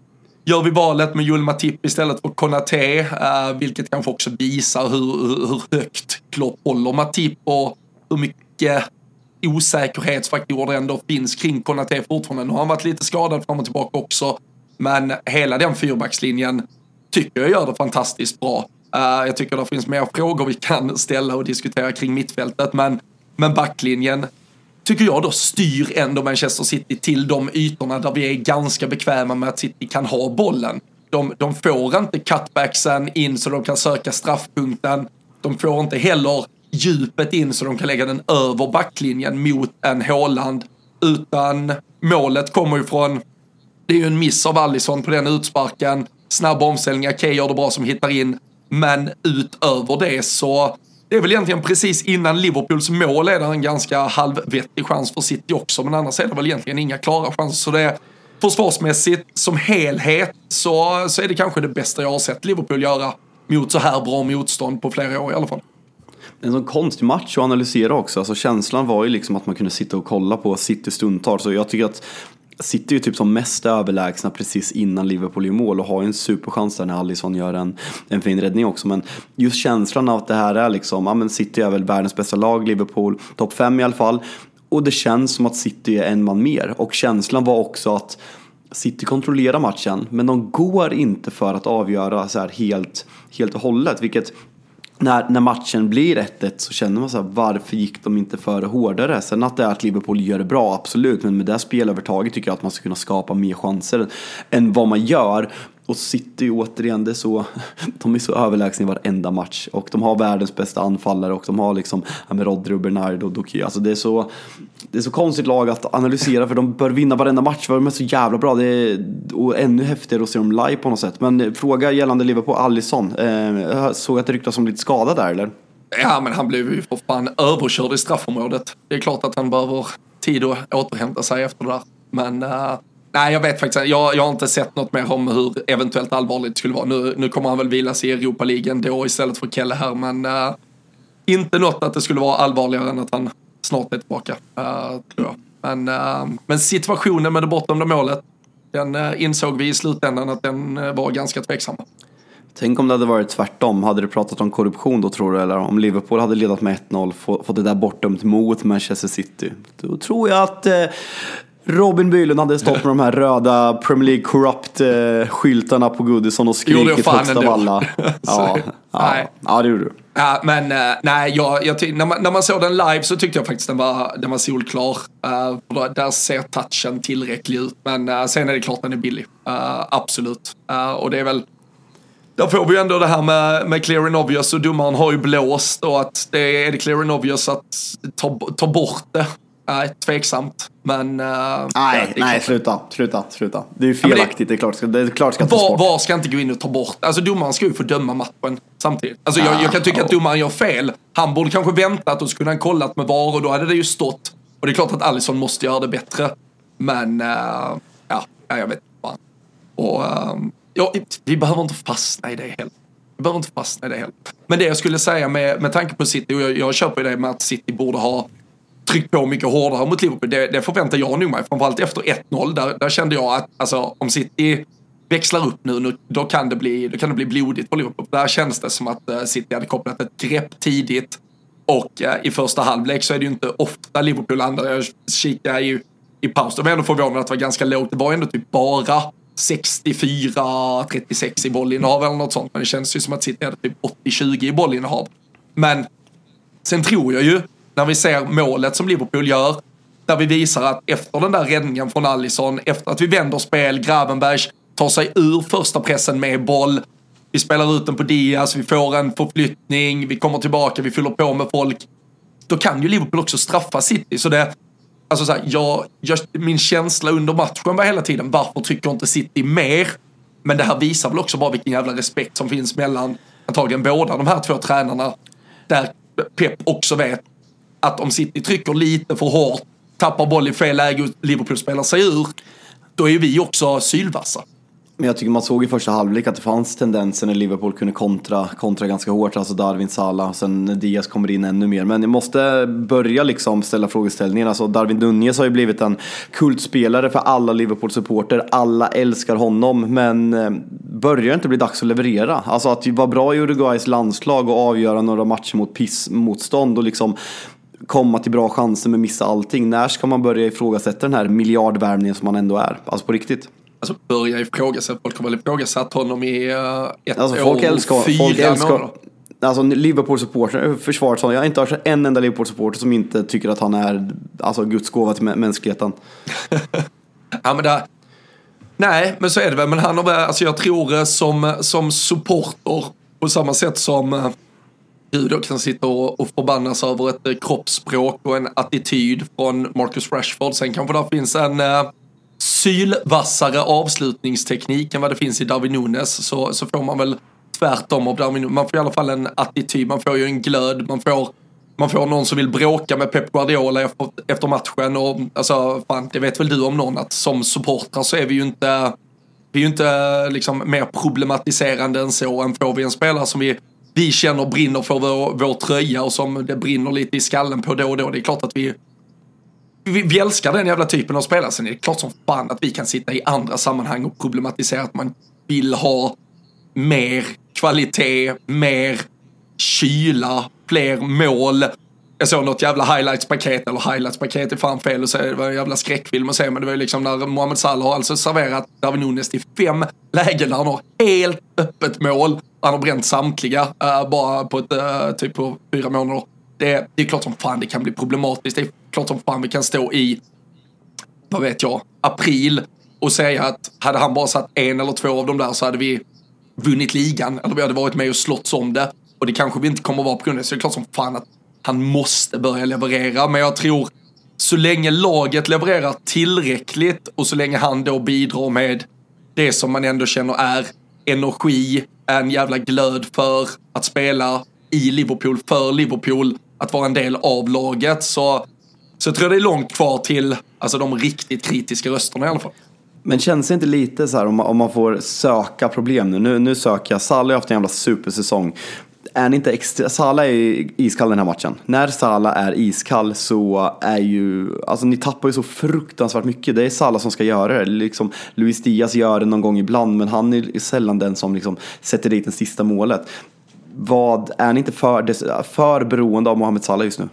gör vi valet med Julma Tipp istället för Konate, uh, vilket kanske också visar hur, hur, högt Klopp håller Matip och hur mycket osäkerhetsfaktorer det ändå finns kring Konate fortfarande. Nu har han varit lite skadad fram och tillbaka också, men hela den fyrbackslinjen tycker jag gör det fantastiskt bra. Uh, jag tycker det finns mer frågor vi kan ställa och diskutera kring mittfältet, men, men backlinjen tycker jag då, styr ändå Manchester City till de ytorna där vi är ganska bekväma med att City kan ha bollen. De, de får inte cutbacksen in så de kan söka straffpunkten. De får inte heller djupet in så de kan lägga den över backlinjen mot en Håland. Utan målet kommer ju från, det är ju en miss av Allison på den utsparken. Snabba omställningar, Kay gör det bra som hittar in. Men utöver det så det är väl egentligen precis innan Liverpools mål är det en ganska halvvettig chans för City också, men annars är det väl egentligen inga klara chanser. Så det är försvarsmässigt som helhet så, så är det kanske det bästa jag har sett Liverpool göra mot så här bra motstånd på flera år i alla fall. En sån konstig match att analysera också. Alltså känslan var ju liksom att man kunde sitta och kolla på City stundtal. Så jag tycker att City är ju typ som mest överlägsna precis innan Liverpool gör mål och har ju en superchans där när Alisson gör en, en fin räddning också. Men just känslan av att det här är liksom, ja men City är väl världens bästa lag, Liverpool topp fem i alla fall. Och det känns som att City är en man mer. Och känslan var också att City kontrollerar matchen, men de går inte för att avgöra så här helt, helt och hållet. Vilket när, när matchen blir 1-1 så känner man så här, varför gick de inte före hårdare? Sen att det är att Liverpool gör det bra, absolut, men med det spelövertaget tycker jag att man ska kunna skapa mer chanser än vad man gör. Och City återigen, det är så, de är så överlägsna i varenda match. Och de har världens bästa anfallare och de har liksom ja, med Rodri och Bernardo och Doki. Alltså det är så, det är så konstigt lag att analysera för de bör vinna varenda match för de är så jävla bra. Det är, och ännu häftigare att se dem live på något sätt. Men eh, fråga gällande Liverpool, Alisson. Eh, såg att det ryktas om lite skada där eller? Ja, men han blev ju för fan överkörd i straffområdet. Det är klart att han behöver tid att återhämta sig efter det där. Men uh, Nej, jag vet faktiskt jag, jag har inte sett något mer om hur eventuellt allvarligt det skulle vara. Nu, nu kommer han väl vila sig i Europa-ligan då istället för Kelle här, men uh, inte något att det skulle vara allvarligare än att han snart är tillbaka, uh, tror jag. Men, uh, men situationen med det bortdömda målet, den insåg vi i slutändan att den var ganska tveksam. Tänk om det hade varit tvärtom. Hade du pratat om korruption då tror du? Eller om Liverpool hade ledat med 1-0, få- fått det där bortdömt mot Manchester City. Då tror jag att eh, Robin Bylund hade stått med de här röda Premier League Corrupt-skyltarna på Goodison och skrikit högst av alla. Ja, ja, ja, det gjorde du. Ja, men uh, nej, jag, jag, ty- när, man, när man såg den live så tyckte jag faktiskt den var, den var solklar. Uh, där- ser touchen tillräcklig ut. Men uh, sen är det klart den är billig. Absolut. Och det är väl där får vi ju ändå det här med, med clear and obvious och domaren har ju blåst och att det är det clear and obvious att ta, ta bort det. Nej, tveksamt. Men... ja, Nej, nej, sluta, sluta, sluta. Det är ju men det- felaktigt, det, är klart, det är klart ska tas bort. var ska inte gå in och ta bort? Alltså domaren ska ju få döma matchen samtidigt. Alltså jag, jag kan tycka att domaren gör fel. Han borde kanske väntat och så kunde han kollat med VAR och då hade det ju stått. Och det är klart att Alisson måste göra det bättre. Men, eh, ja, ja, jag vet inte. Och, ehm, ja, vi behöver inte fastna i det heller. Vi behöver inte fastna i det heller. Men det jag skulle säga med, med tanke på City, och jag, jag köper ju det med att City borde ha tryckt på mycket hårdare mot Liverpool. Det, det förväntar jag nog mig. Framförallt efter 1-0. Där, där kände jag att alltså, om City växlar upp nu, nu då, kan det bli, då kan det bli blodigt för Liverpool. Där känns det som att uh, City hade kopplat ett grepp tidigt. Och uh, i första halvlek så är det ju inte ofta Liverpool landar. Jag kikade ju i paus. Då var jag ändå förvånad att det var ganska lågt. Det var ändå typ bara 64-36 i bollinnehav eller något sånt. Men det känns ju som att City hade typ 80-20 i bollinnehav. Men Sen tror jag ju, när vi ser målet som Liverpool gör, där vi visar att efter den där räddningen från Allison, efter att vi vänder spel, Gravenbergs tar sig ur första pressen med boll, vi spelar ut den på Diaz, vi får en förflyttning, vi kommer tillbaka, vi fyller på med folk. Då kan ju Liverpool också straffa City. Så det, alltså så här, jag, jag, min känsla under matchen var hela tiden, varför trycker inte City mer? Men det här visar väl också bara vilken jävla respekt som finns mellan antagligen båda de här två tränarna. Där Pep också vet att om City trycker lite för hårt, tappar boll i fel läge och Liverpool spelar sig ur, då är vi också sylvassa. Men jag tycker man såg i första halvlek att det fanns tendenser när Liverpool kunde kontra, kontra ganska hårt, alltså Darwin Salah, sen när Diaz kommer in ännu mer. Men jag måste börja liksom ställa frågeställningen, alltså Darwin Nunez har ju blivit en kultspelare för alla Liverpool-supporter, alla älskar honom, men eh, börjar det inte bli dags att leverera? Alltså att vara bra i Uruguays landslag och avgöra några matcher mot pissmotstånd och liksom komma till bra chanser men missa allting. När ska man börja ifrågasätta den här miljardvärvningen som man ändå är? Alltså på riktigt. Alltså börja ifrågasätta, folk har väl ifrågasatt honom i uh, ett Alltså år folk och älskar, fyra folk älskar månader. Alltså Liverpool-supporter, försvaret sånt. Jag har inte hört en enda Liverpool-supporter som inte tycker att han är alltså, Guds gåva till mä- mänskligheten. Ja, men det, nej, men så är det väl. Men han har väl, alltså jag tror eh, som, som supporter, på samma sätt som eh, kan sitta och, förbannas över ett eh, kroppsspråk och en attityd från Marcus Rashford. Sen kanske där finns en eh, sylvassare avslutningsteknik än vad det finns i Darwin Nunes. Så, så får man väl tvärtom av Darwin Nunes. Man får i alla fall en attityd, man får ju en glöd, man får man får någon som vill bråka med Pep Guardiola efter, efter matchen och alltså, fan, det vet väl du om någon att som supportrar så är vi ju inte vi är ju inte liksom mer problematiserande än så än får vi en spelare som vi, vi känner brinner för vår, vår tröja och som det brinner lite i skallen på då och då. Det är klart att vi, vi, vi älskar den jävla typen av spelare. Sen är det klart som fan att vi kan sitta i andra sammanhang och problematisera att man vill ha mer kvalitet, mer kyla, fler mål. Jag såg något jävla highlights-paket, eller highlights-paket är fan fel att säga, det var en jävla skräckfilm att se, men det var ju liksom när Mohamed Salah har alltså serverat Darwin Nunes till fem lägen där han har helt öppet mål. Han har bränt samtliga, uh, bara på ett, uh, typ på fyra månader. Det, det är klart som fan det kan bli problematiskt. Det är klart som fan vi kan stå i vad vet jag, april och säga att hade han bara satt en eller två av dem där så hade vi vunnit ligan. Eller vi hade varit med och slåtts om det. Och det kanske vi inte kommer att vara på grund av det. Så det är klart som fan att han måste börja leverera. Men jag tror så länge laget levererar tillräckligt och så länge han då bidrar med det som man ändå känner är energi, en jävla glöd för att spela i Liverpool, för Liverpool, att vara en del av laget. Så, så jag tror det är långt kvar till alltså, de riktigt kritiska rösterna i alla fall. Men känns det inte lite så här om man, om man får söka problem nu? Nu, nu söker jag, Sally har haft en jävla supersäsong är inte extra, Sala är iskall den här matchen. När Sala är iskall så är ju, alltså ni tappar ju så fruktansvärt mycket. Det är Sala som ska göra det. Liksom, Luis Diaz gör det någon gång ibland, men han är sällan den som liksom sätter dit det sista målet. Vad, är ni inte för, för beroende av Mohamed Salah just nu?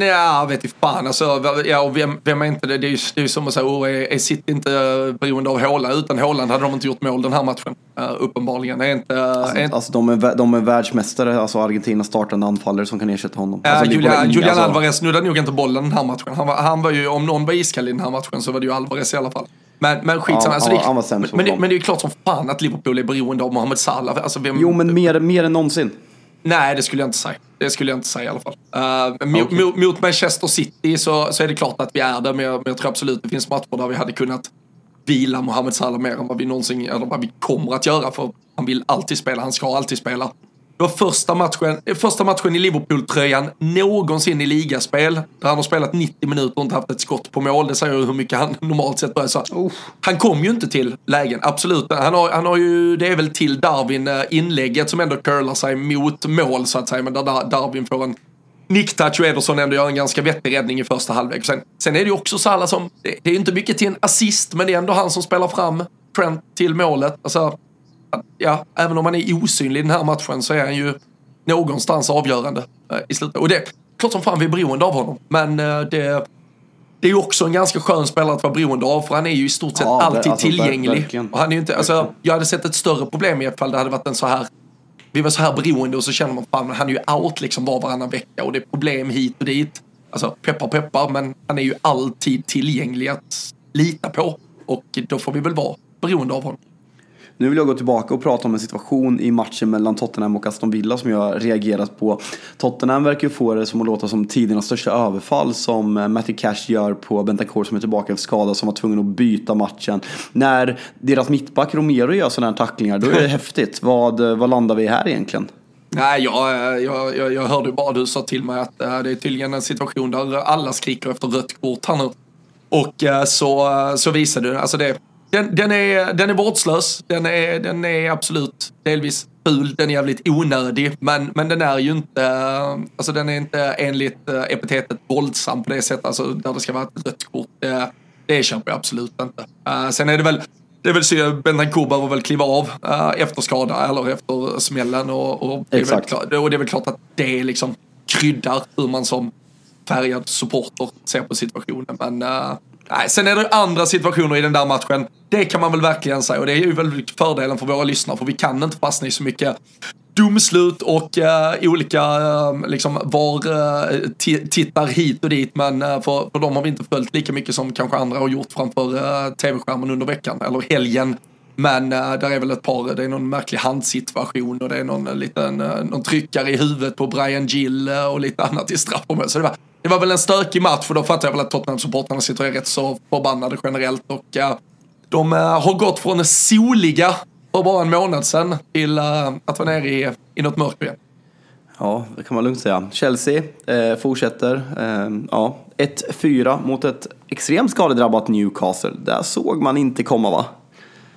Ja, vet inte fan. Alltså, ja, vem, vem är inte det? Det är ju, det är ju som att säga, oh, är, är City inte beroende av Haaland? Utan Haaland hade de inte gjort mål den här matchen. Uh, uppenbarligen. Är inte, alltså, är inte... alltså de, är, de är världsmästare, alltså Argentina startande anfallare som kan ersätta honom. Alltså, Julian, Julian alltså... Alvarez snuddade nog inte bollen den här matchen. Han var, han var ju, om någon var iskall i den här matchen så var det ju Alvarez i alla fall. Men, men skitsamma. Ja, alltså, ja, det, men, men, det, men det är ju klart som fan att Liverpool är beroende av Mohamed Salah. Alltså, vem, jo, men mer, mer än någonsin. Nej, det skulle jag inte säga. Det skulle jag inte säga i alla fall. Uh, mot, okay. mot, mot, Manchester City så, så är det klart att vi är där, men jag, men jag tror absolut det finns matcher där vi hade kunnat vila Mohamed Salah mer än vad vi någonsin, eller vad vi kommer att göra, för han vill alltid spela, han ska alltid spela. Det var första matchen, första matchen i Liverpool-tröjan någonsin i ligaspel. Där han har spelat 90 minuter och inte haft ett skott på mål. Det säger ju hur mycket han normalt sett börjar. Så han kom ju inte till lägen, absolut. Han har, han har ju, det är väl till Darwin eh, inlägget som ändå curlar sig mot mål så att säga. Men där Darwin får en nicktouch och Ederson ändå gör en ganska vettig räddning i första halvlek. Sen, sen är det ju också Salah som, det, det är ju inte mycket till en assist, men det är ändå han som spelar fram Trent till målet. Alltså, ja, även om han är osynlig i den här matchen så är han ju någonstans avgörande eh, i slutet. Och det är klart som fan vi är beroende av honom. Men eh, det, det är ju också en ganska skön spelare att vara beroende av för han är ju i stort sett ja, alltid alltså, tillgänglig. Och han är inte, alltså, jag hade sett ett större problem i fall det hade varit en så här vi var så här beroende och så känner man fan han är ju out liksom var varannan vecka och det är problem hit och dit. Alltså peppar peppar men han är ju alltid tillgänglig att lita på och då får vi väl vara beroende av honom. Nu vill jag gå tillbaka och prata om en situation i matchen mellan Tottenham och Aston Villa som jag har reagerat på. Tottenham verkar ju få det som att låta som tidernas största överfall som eh, Matthew Cash gör på Bentancur som är tillbaka efter skada som var tvungen att byta matchen. När deras mittback Romero gör sådana här tacklingar då är det häftigt. Vad, eh, vad landar vi här egentligen? Nej, jag, jag, jag, jag hörde bara du sa till mig att äh, det är tydligen en situation där alla skriker efter rött kort här nu. Och äh, så, så visar du, alltså det den, den, är, den är vårdslös. Den är, den är absolut delvis ful. Den är jävligt onödig. Men, men den är ju inte, alltså den är inte enligt eh, epitetet våldsam på det sättet. Alltså där det ska vara ett rött kort. Det, det köper jag absolut inte. Uh, sen är det väl det är väl så att Bentancur behöver väl kliva av uh, efter skada eller efter smällen. Och, och, det Exakt. Klart, och det är väl klart att det liksom kryddar hur man som färgad supporter ser på situationen. Men uh, Nej, sen är det andra situationer i den där matchen. Det kan man väl verkligen säga och det är ju väl fördelen för våra lyssnare för vi kan inte fastna i så mycket domslut och uh, olika uh, liksom var uh, tittar hit och dit men uh, för, för dem har vi inte följt lika mycket som kanske andra har gjort framför uh, tv-skärmen under veckan eller helgen. Men uh, där är väl ett par, det är någon märklig handsituation och det är någon liten, någon tryckare i huvudet på Brian Gill och lite annat i straffområdet. Så det var, det var väl en stökig match för då fattar jag väl att Tottenham-supportrarna sitter rätt så förbannade generellt och uh, de uh, har gått från soliga för bara en månad sedan till uh, att vara nere i, i något mörkt igen. Ja, det kan man lugnt säga. Chelsea eh, fortsätter. Eh, ja, 1-4 mot ett extremt skadedrabbat Newcastle. Där såg man inte komma va?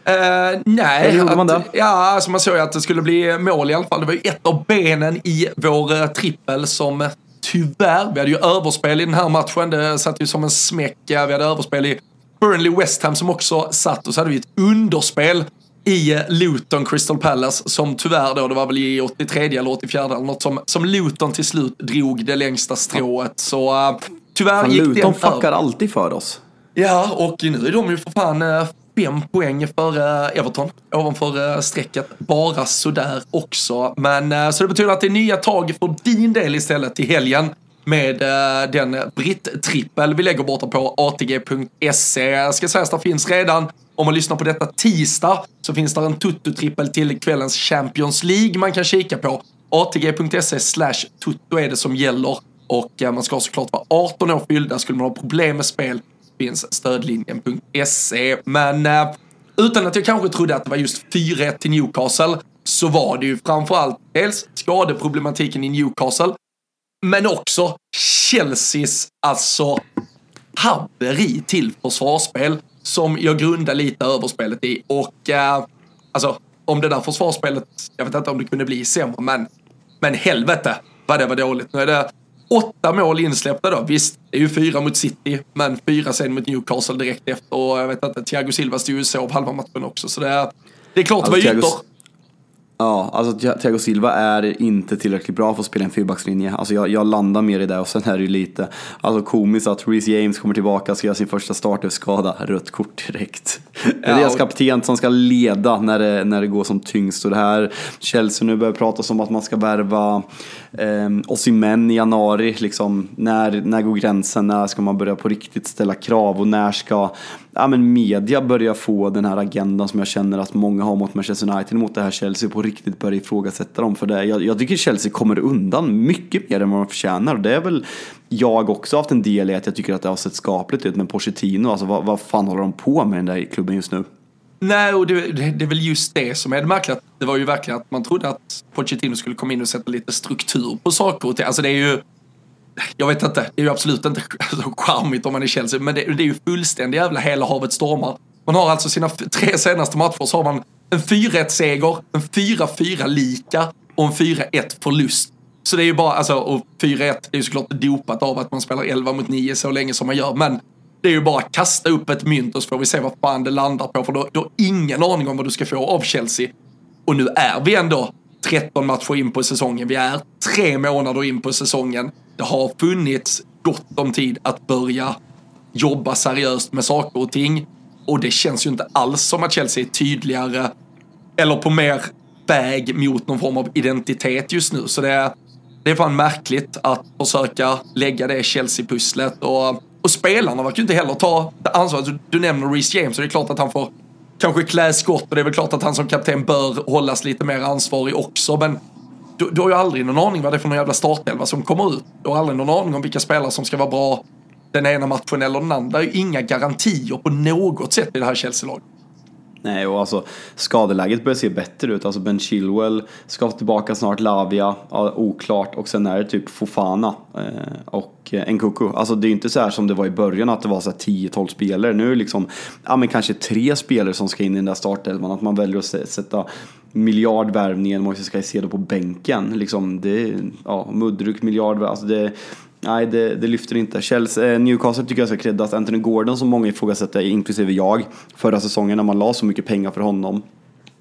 Uh, nej, Eller gjorde att, man det? Ja, alltså man såg ju att det skulle bli mål i alla fall. Det var ju ett av benen i vår uh, trippel som tyvärr, vi hade ju överspel i den här matchen. Det satt ju som en smäck. Vi hade överspel i Burnley West Ham som också satt och så hade vi ett underspel i Luton Crystal Palace som tyvärr då, det var väl i 83 eller 84 eller något som, som Luton till slut drog det längsta strået. Så uh, tyvärr fan, gick Luton det Luton fuckar alltid för oss. Ja, och nu är de ju för fan uh, fem poäng för Everton ovanför eh, strecket. Bara sådär också. Men eh, så det betyder att det är nya tag för din del istället till helgen med eh, den britt-trippel vi lägger borta på atg.se. Ska sägas där det finns redan, om man lyssnar på detta tisdag, så finns det en tutto-trippel till kvällens Champions League man kan kika på. atg.se slash tutto är det som gäller och man ska såklart vara 18 år fyllda. Skulle man ha problem med spel finns stödlinjen.se. Men eh, utan att jag kanske trodde att det var just 4-1 till Newcastle så var det ju framförallt dels skadeproblematiken i Newcastle men också Chelseas alltså haveri till försvarsspel som jag grundar lite överspelet i och eh, alltså om det där försvarsspelet, jag vet inte om det kunde bli sämre men Men helvete vad det var dåligt. Nu är det åtta mål insläppta då. Visst, det är ju fyra mot City, men fyra sen mot Newcastle direkt efter. Och jag vet inte, Thiago Silva stod ju och sov halva matchen också. Så det är, det är klart det var Alltså, ytor. Ja, alltså Thiago Silva är inte tillräckligt bra för att spela en fyrbackslinje. Alltså jag, jag landar mer i det och sen är det ju lite, alltså komiskt att Reece James kommer tillbaka, ska göra sin första startelfskada, rött kort direkt. det är Ja, deras och- kapten som ska leda när det, när det går som tyngst. Och det här, Chelsea nu börjar prata om att man ska värva eh, Osimhen i januari. Liksom, när, när går gränsen? När ska man börja på riktigt ställa krav? Och när ska ja, men media börjar få den här agendan som jag känner att många har mot Manchester United, mot det här Chelsea, på riktigt börjar ifrågasätta dem. För det, jag, jag tycker Chelsea kommer undan mycket mer än vad de förtjänar. Det är väl jag också haft en del i att jag tycker att det har sett skapligt ut Men Pochettino. Alltså vad, vad fan håller de på med i den där klubben just nu? Nej, och det, det, det är väl just det som är det märkliga. Det var ju verkligen att man trodde att Pochettino skulle komma in och sätta lite struktur på saker och ting. Alltså det är ju... Jag vet inte, det är ju absolut inte så charmigt om man är Chelsea, men det, det är ju fullständigt jävla hela havet stormar. Man har alltså sina tre senaste matcher så har man en 4-1-seger, en 4-4 lika och en 4-1 förlust. Så det är ju bara, alltså, och 4-1 är ju såklart dopat av att man spelar 11 mot 9 så länge som man gör, men det är ju bara att kasta upp ett mynt och så får vi se vad fan det landar på, för då, då har ingen aning om vad du ska få av Chelsea. Och nu är vi ändå 13 matcher in på säsongen. Vi är tre månader in på säsongen. Det har funnits gott om tid att börja jobba seriöst med saker och ting. Och det känns ju inte alls som att Chelsea är tydligare eller på mer väg mot någon form av identitet just nu. Så det är, det är fan märkligt att försöka lägga det Chelsea-pusslet. Och, och spelarna verkar ju inte heller ta ansvar. Du, du nämner Reece James och det är klart att han får kanske klä skott och det är väl klart att han som kapten bör hållas lite mer ansvarig också. Men du, du har ju aldrig någon aning vad det är för någon jävla startelva som kommer ut. Du har aldrig någon aning om vilka spelare som ska vara bra den ena matchen eller den andra. Det är ju inga garantier på något sätt i det här Chelsea-laget. Nej, och alltså skadeläget börjar se bättre ut. Alltså Ben Chilwell ska tillbaka snart, Lavia, ja, oklart. Och sen är det typ Fofana eh, och eh, Nkuku. Alltså det är ju inte så här som det var i början att det var så 10-12 spelare. Nu är det liksom, ja men kanske tre spelare som ska in i den där startelvan. Att man väljer att sätta miljardvärvningen Moises Caicedo på bänken. Liksom det, ja, Mudryk, miljardvärvning. alltså det Nej, det, det lyfter inte. Chelsea, eh, Newcastle tycker jag ska creddas. Anthony Gordon som många ifrågasätter, inklusive jag, förra säsongen när man la så mycket pengar för honom.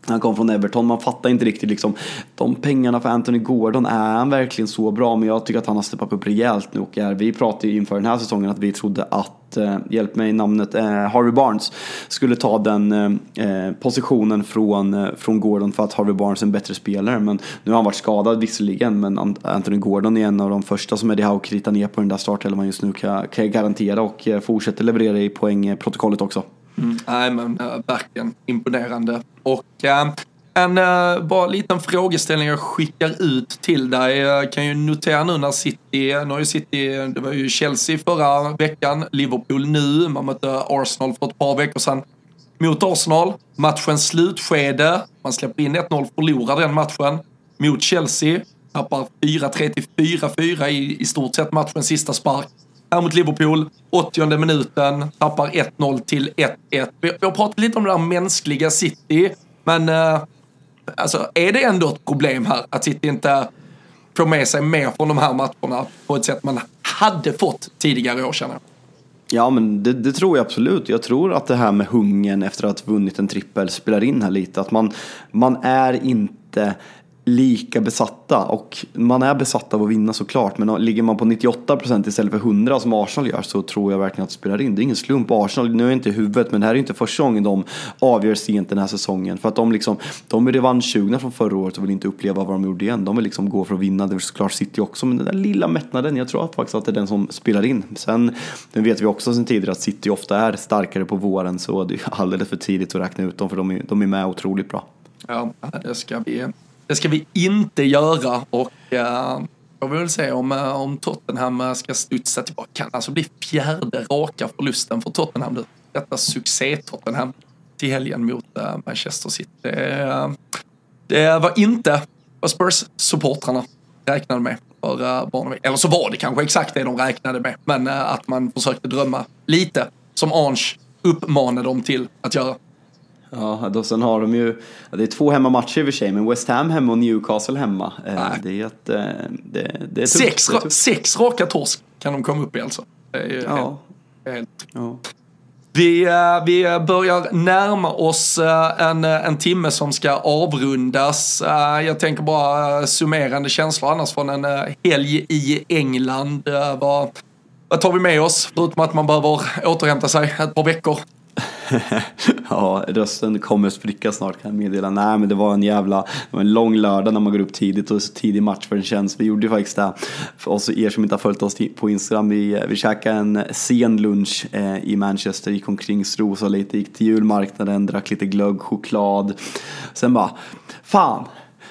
Han kom från Everton, man fattar inte riktigt liksom de pengarna för Anthony Gordon, är han verkligen så bra? Men jag tycker att han har steppat upp rejält nu och är, vi pratade ju inför den här säsongen att vi trodde att, eh, hjälp mig namnet, eh, Harvey Barnes skulle ta den eh, eh, positionen från, eh, från Gordon för att Harvey Barnes är en bättre spelare. Men nu har han varit skadad visserligen, men Anthony Gordon är en av de första som Eddie Howe kritar ner på den där startelvan just nu kan, kan jag garantera och eh, fortsätter leverera i poängprotokollet också. Mm. Nej, men äh, verkligen imponerande. Och äh, en äh, bara liten frågeställning jag skickar ut till dig. Jag kan ju notera nu när City, nu har ju City, det var ju Chelsea förra veckan, Liverpool nu, man mötte Arsenal för ett par veckor sedan. Mot Arsenal, matchens slutskede, man släpper in 1-0, förlorar den matchen. Mot Chelsea, tappar 4-3 till 4-4 i, i stort sett matchens sista spark. Här mot Liverpool, 80 minuten, tappar 1-0 till 1-1. Vi, vi har pratat lite om det där mänskliga City, men eh, alltså, är det ändå ett problem här att City inte får med sig mer från de här matcherna på ett sätt man hade fått tidigare år känner jag. Ja, men det, det tror jag absolut. Jag tror att det här med hungern efter att ha vunnit en trippel spelar in här lite. Att man, man är inte lika besatta och man är besatt av att vinna såklart. Men ligger man på 98% istället för 100 som Arsenal gör så tror jag verkligen att det spelar in. Det är ingen slump. Arsenal, nu är jag inte i huvudet, men det här är inte första gången de avgör sent den här säsongen. För att de, liksom, de är revanschsugna från förra året och vill inte uppleva vad de gjorde igen. De vill liksom gå för att vinna. Det är såklart City också, men den där lilla mättnaden, jag tror att faktiskt att det är den som spelar in. Sen nu vet vi också sen tidigare att City ofta är starkare på våren, så det är alldeles för tidigt att räkna ut dem, för de är, de är med otroligt bra. Ja, det ska bli det ska vi inte göra och uh, jag vill se om, eh, om Tottenham eh, ska studsa tillbaka. Kan alltså bli fjärde raka förlusten för Tottenham nu. Detta succé-Tottenham till helgen mot Manchester City. Det, det var inte vad Spurs-supportrarna räknade med för uh, barn och Eller så var det kanske exakt det de räknade med. Men att man försökte drömma lite som Ange uppmanade dem till att göra. Ja, då, sen har de ju, det är två hemmamatcher i och för sig, men West Ham hemma och Newcastle hemma. Eh, det är ett, eh, det, det är tufft. Sex, det är ra- tufft. sex raka torsk kan de komma upp i alltså. Ja. helt, helt Ja. Vi, eh, vi börjar närma oss en, en timme som ska avrundas. Jag tänker bara summerande känslor annars från en helg i England. Vad, vad tar vi med oss? Förutom att man behöver återhämta sig ett par veckor. ja, rösten kommer spricka snart kan jag meddela. Nej, men det var en jävla, det var en lång lördag när man går upp tidigt och så tidig match för en tjänst. Vi gjorde ju faktiskt det. För oss er som inte har följt oss på Instagram, vi, vi käkade en sen lunch eh, i Manchester, gick omkring, strosade lite, gick till julmarknaden, drack lite glögg, choklad. Sen bara, fan,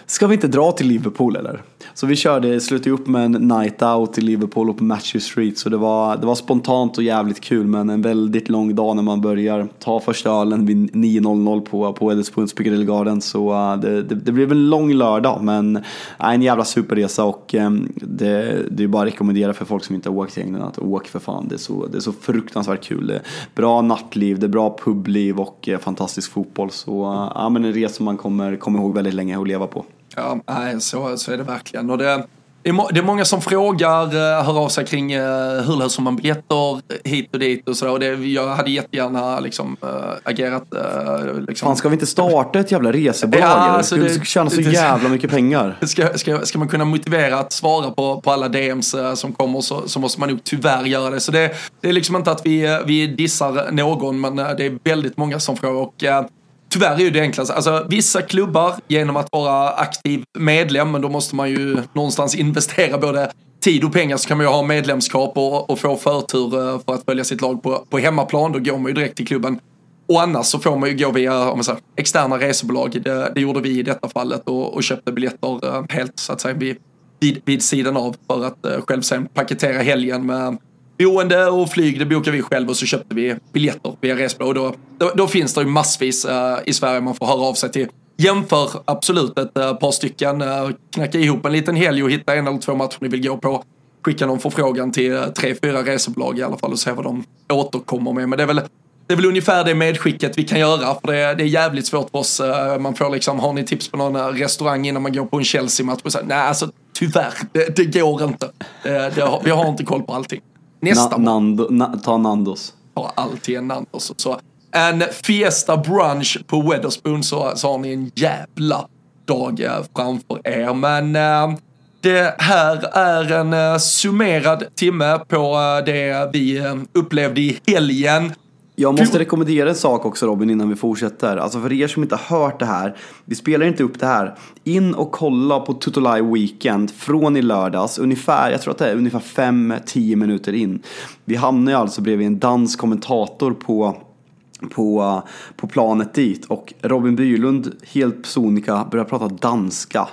ska vi inte dra till Liverpool eller? Så vi körde, slutade upp med en night out i Liverpool och på Matthew Street. Så det var, det var spontant och jävligt kul men en väldigt lång dag när man börjar ta första ölen vid 9.00 på, på Wetherspoons Piccadilly Garden. Så uh, det, det, det blev en lång lördag men uh, en jävla superresa och um, det, det är bara att rekommendera för folk som inte har åkt till England att åka för fan. Det är så, det är så fruktansvärt kul. Det är bra nattliv, det är bra publiv och uh, fantastisk fotboll. Så uh, ja, men en resa man kommer komma ihåg väldigt länge och leva på. Ja, nej, så, så är det verkligen. Och det, det, är, må, det är många som frågar, eh, hör av sig kring eh, hur löser man biljetter hit och dit och så. Och det, jag hade jättegärna liksom, äh, agerat. Äh, liksom. Fan, ska vi inte starta ett jävla resebolag? Ja, alltså det skulle tjäna så det- jävla mycket pengar. Ska, ska, ska man kunna motivera att svara på, på alla DMs som kommer så, så måste man nog tyvärr göra det. Så det, det är liksom inte att vi, vi dissar någon men det är väldigt många som frågar. Och, Tyvärr är ju det enklaste. Alltså, vissa klubbar, genom att vara aktiv medlem, men då måste man ju någonstans investera både tid och pengar, så kan man ju ha medlemskap och, och få förtur eh, för att följa sitt lag på, på hemmaplan. Då går man ju direkt till klubben. Och annars så får man ju gå via om man säger, externa resebolag. Det, det gjorde vi i detta fallet och, och köpte biljetter eh, helt så att säga vid, vid, vid sidan av för att eh, själv sen paketera helgen med boende och flyg. Det bokade vi själv och så köpte vi biljetter via resebolag. Och då, då, då finns det ju massvis uh, i Sverige man får höra av sig till. Jämför absolut ett uh, par stycken. uh, knacka ihop en liten helg och hitta en eller två matcher ni vill gå på. Skicka någon förfrågan till tre, fyra resebolag i alla fall och se vad de återkommer med. Men det är väl det är väl ungefär det medskicket vi kan göra, för det är, det är jävligt svårt för oss. Man får liksom, har ni tips på någon restaurang innan man går på en Chelsea-match? Nej, alltså tyvärr, det, det går inte. Det, det, vi har inte koll på allting. Nästa Na, Nando, na, ta Nandos. har alltid en Nandos. Så en Fiesta brunch på Weatherspoon så, så har ni en jävla dag eh, framför er. Men eh, det här är en eh, summerad timme på eh, det vi upplevde i helgen. Jag måste rekommendera en sak också Robin innan vi fortsätter. Alltså för er som inte har hört det här. Vi spelar inte upp det här. In och kolla på Tutolaj Weekend från i lördags. Ungefär, jag tror att det är ungefär 5-10 minuter in. Vi hamnar ju alltså bredvid en dansk kommentator på på, på planet dit och Robin Bylund helt sonika börjar prata danska.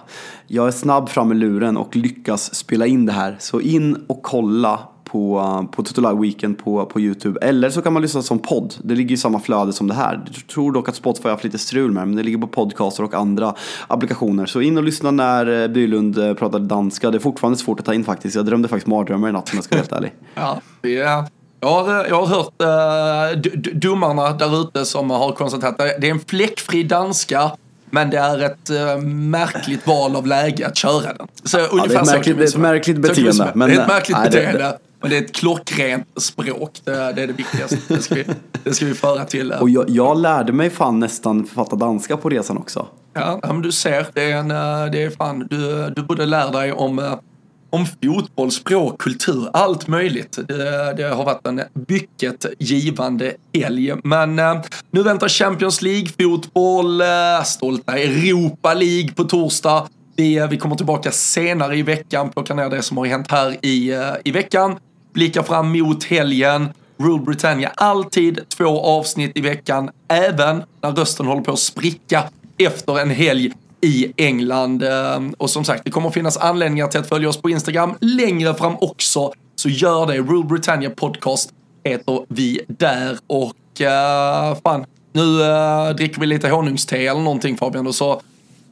Jag är snabb fram med luren och lyckas spela in det här. Så in och kolla på, på Tutolaj Weekend på, på Youtube. Eller så kan man lyssna som podd. Det ligger i samma flöde som det här. Jag tror dock att Spotify har haft lite strul med men det ligger på podcaster och andra applikationer. Så in och lyssna när eh, Bylund eh, pratar danska. Det är fortfarande svårt att ta in faktiskt. Jag drömde faktiskt mardrömmar i natt om jag ska vara helt ärlig. Ja, det är, jag, har, jag har hört d- domarna där ute som har konstaterat att det är en fläckfri danska men det är ett eh, märkligt val av läge att köra den. Så det är ungefär ett märkligt- det är ett märkligt vi beteende, men, det är ett märkligt nej, beteende. Men det är ett klockrent språk. Det, det är det viktigaste. Det ska vi, det ska vi föra till. eh, Och jag, jag lärde mig fan nästan fatta danska på resan också. Ja, men du ser, det är, en, eh, det är fan, du, du borde lära dig om, eh, om fotboll, språk, kultur, allt möjligt. Det, det har varit en mycket givande helg. Men eh, nu väntar Champions League-fotboll, eh, stolta Europa League på torsdag. Vi, vi kommer tillbaka senare i veckan, plockar ner det som har hänt här i, eh, i veckan. Blickar fram mot helgen. Rule Britannia, alltid två avsnitt i veckan, även när rösten håller på att spricka efter en helg i England. Eh, och som sagt, det kommer finnas anledningar till att följa oss på Instagram längre fram också. Så gör det. Rule Britannia Podcast heter vi där. Och uh, fan, nu uh, dricker vi lite honungste eller någonting Fabian och så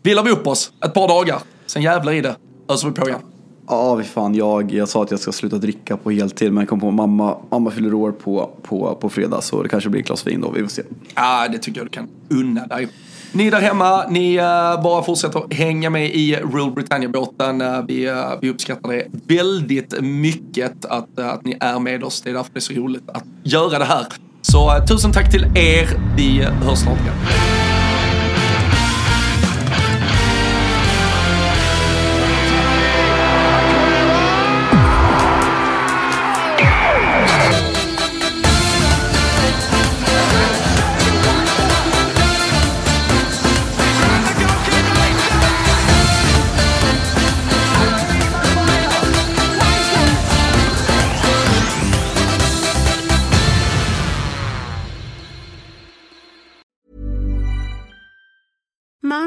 vilar vi upp oss ett par dagar. Sen jävlar i det öser vi på igen. Ja, vi fan. Jag, jag sa att jag ska sluta dricka på heltid, men jag kom på att mamma, mamma fyller år på, på, på fredag, så det kanske blir ett glas vin då. Vi får se. Ja, det tycker jag du kan unna dig. Ni där hemma, ni uh, bara fortsätter hänga med i Rule Britannia-båten. Uh, vi, uh, vi uppskattar det väldigt mycket att, att ni är med oss. Det är därför det är så roligt att göra det här. Så tusen tack till er. Vi hörs snart igen.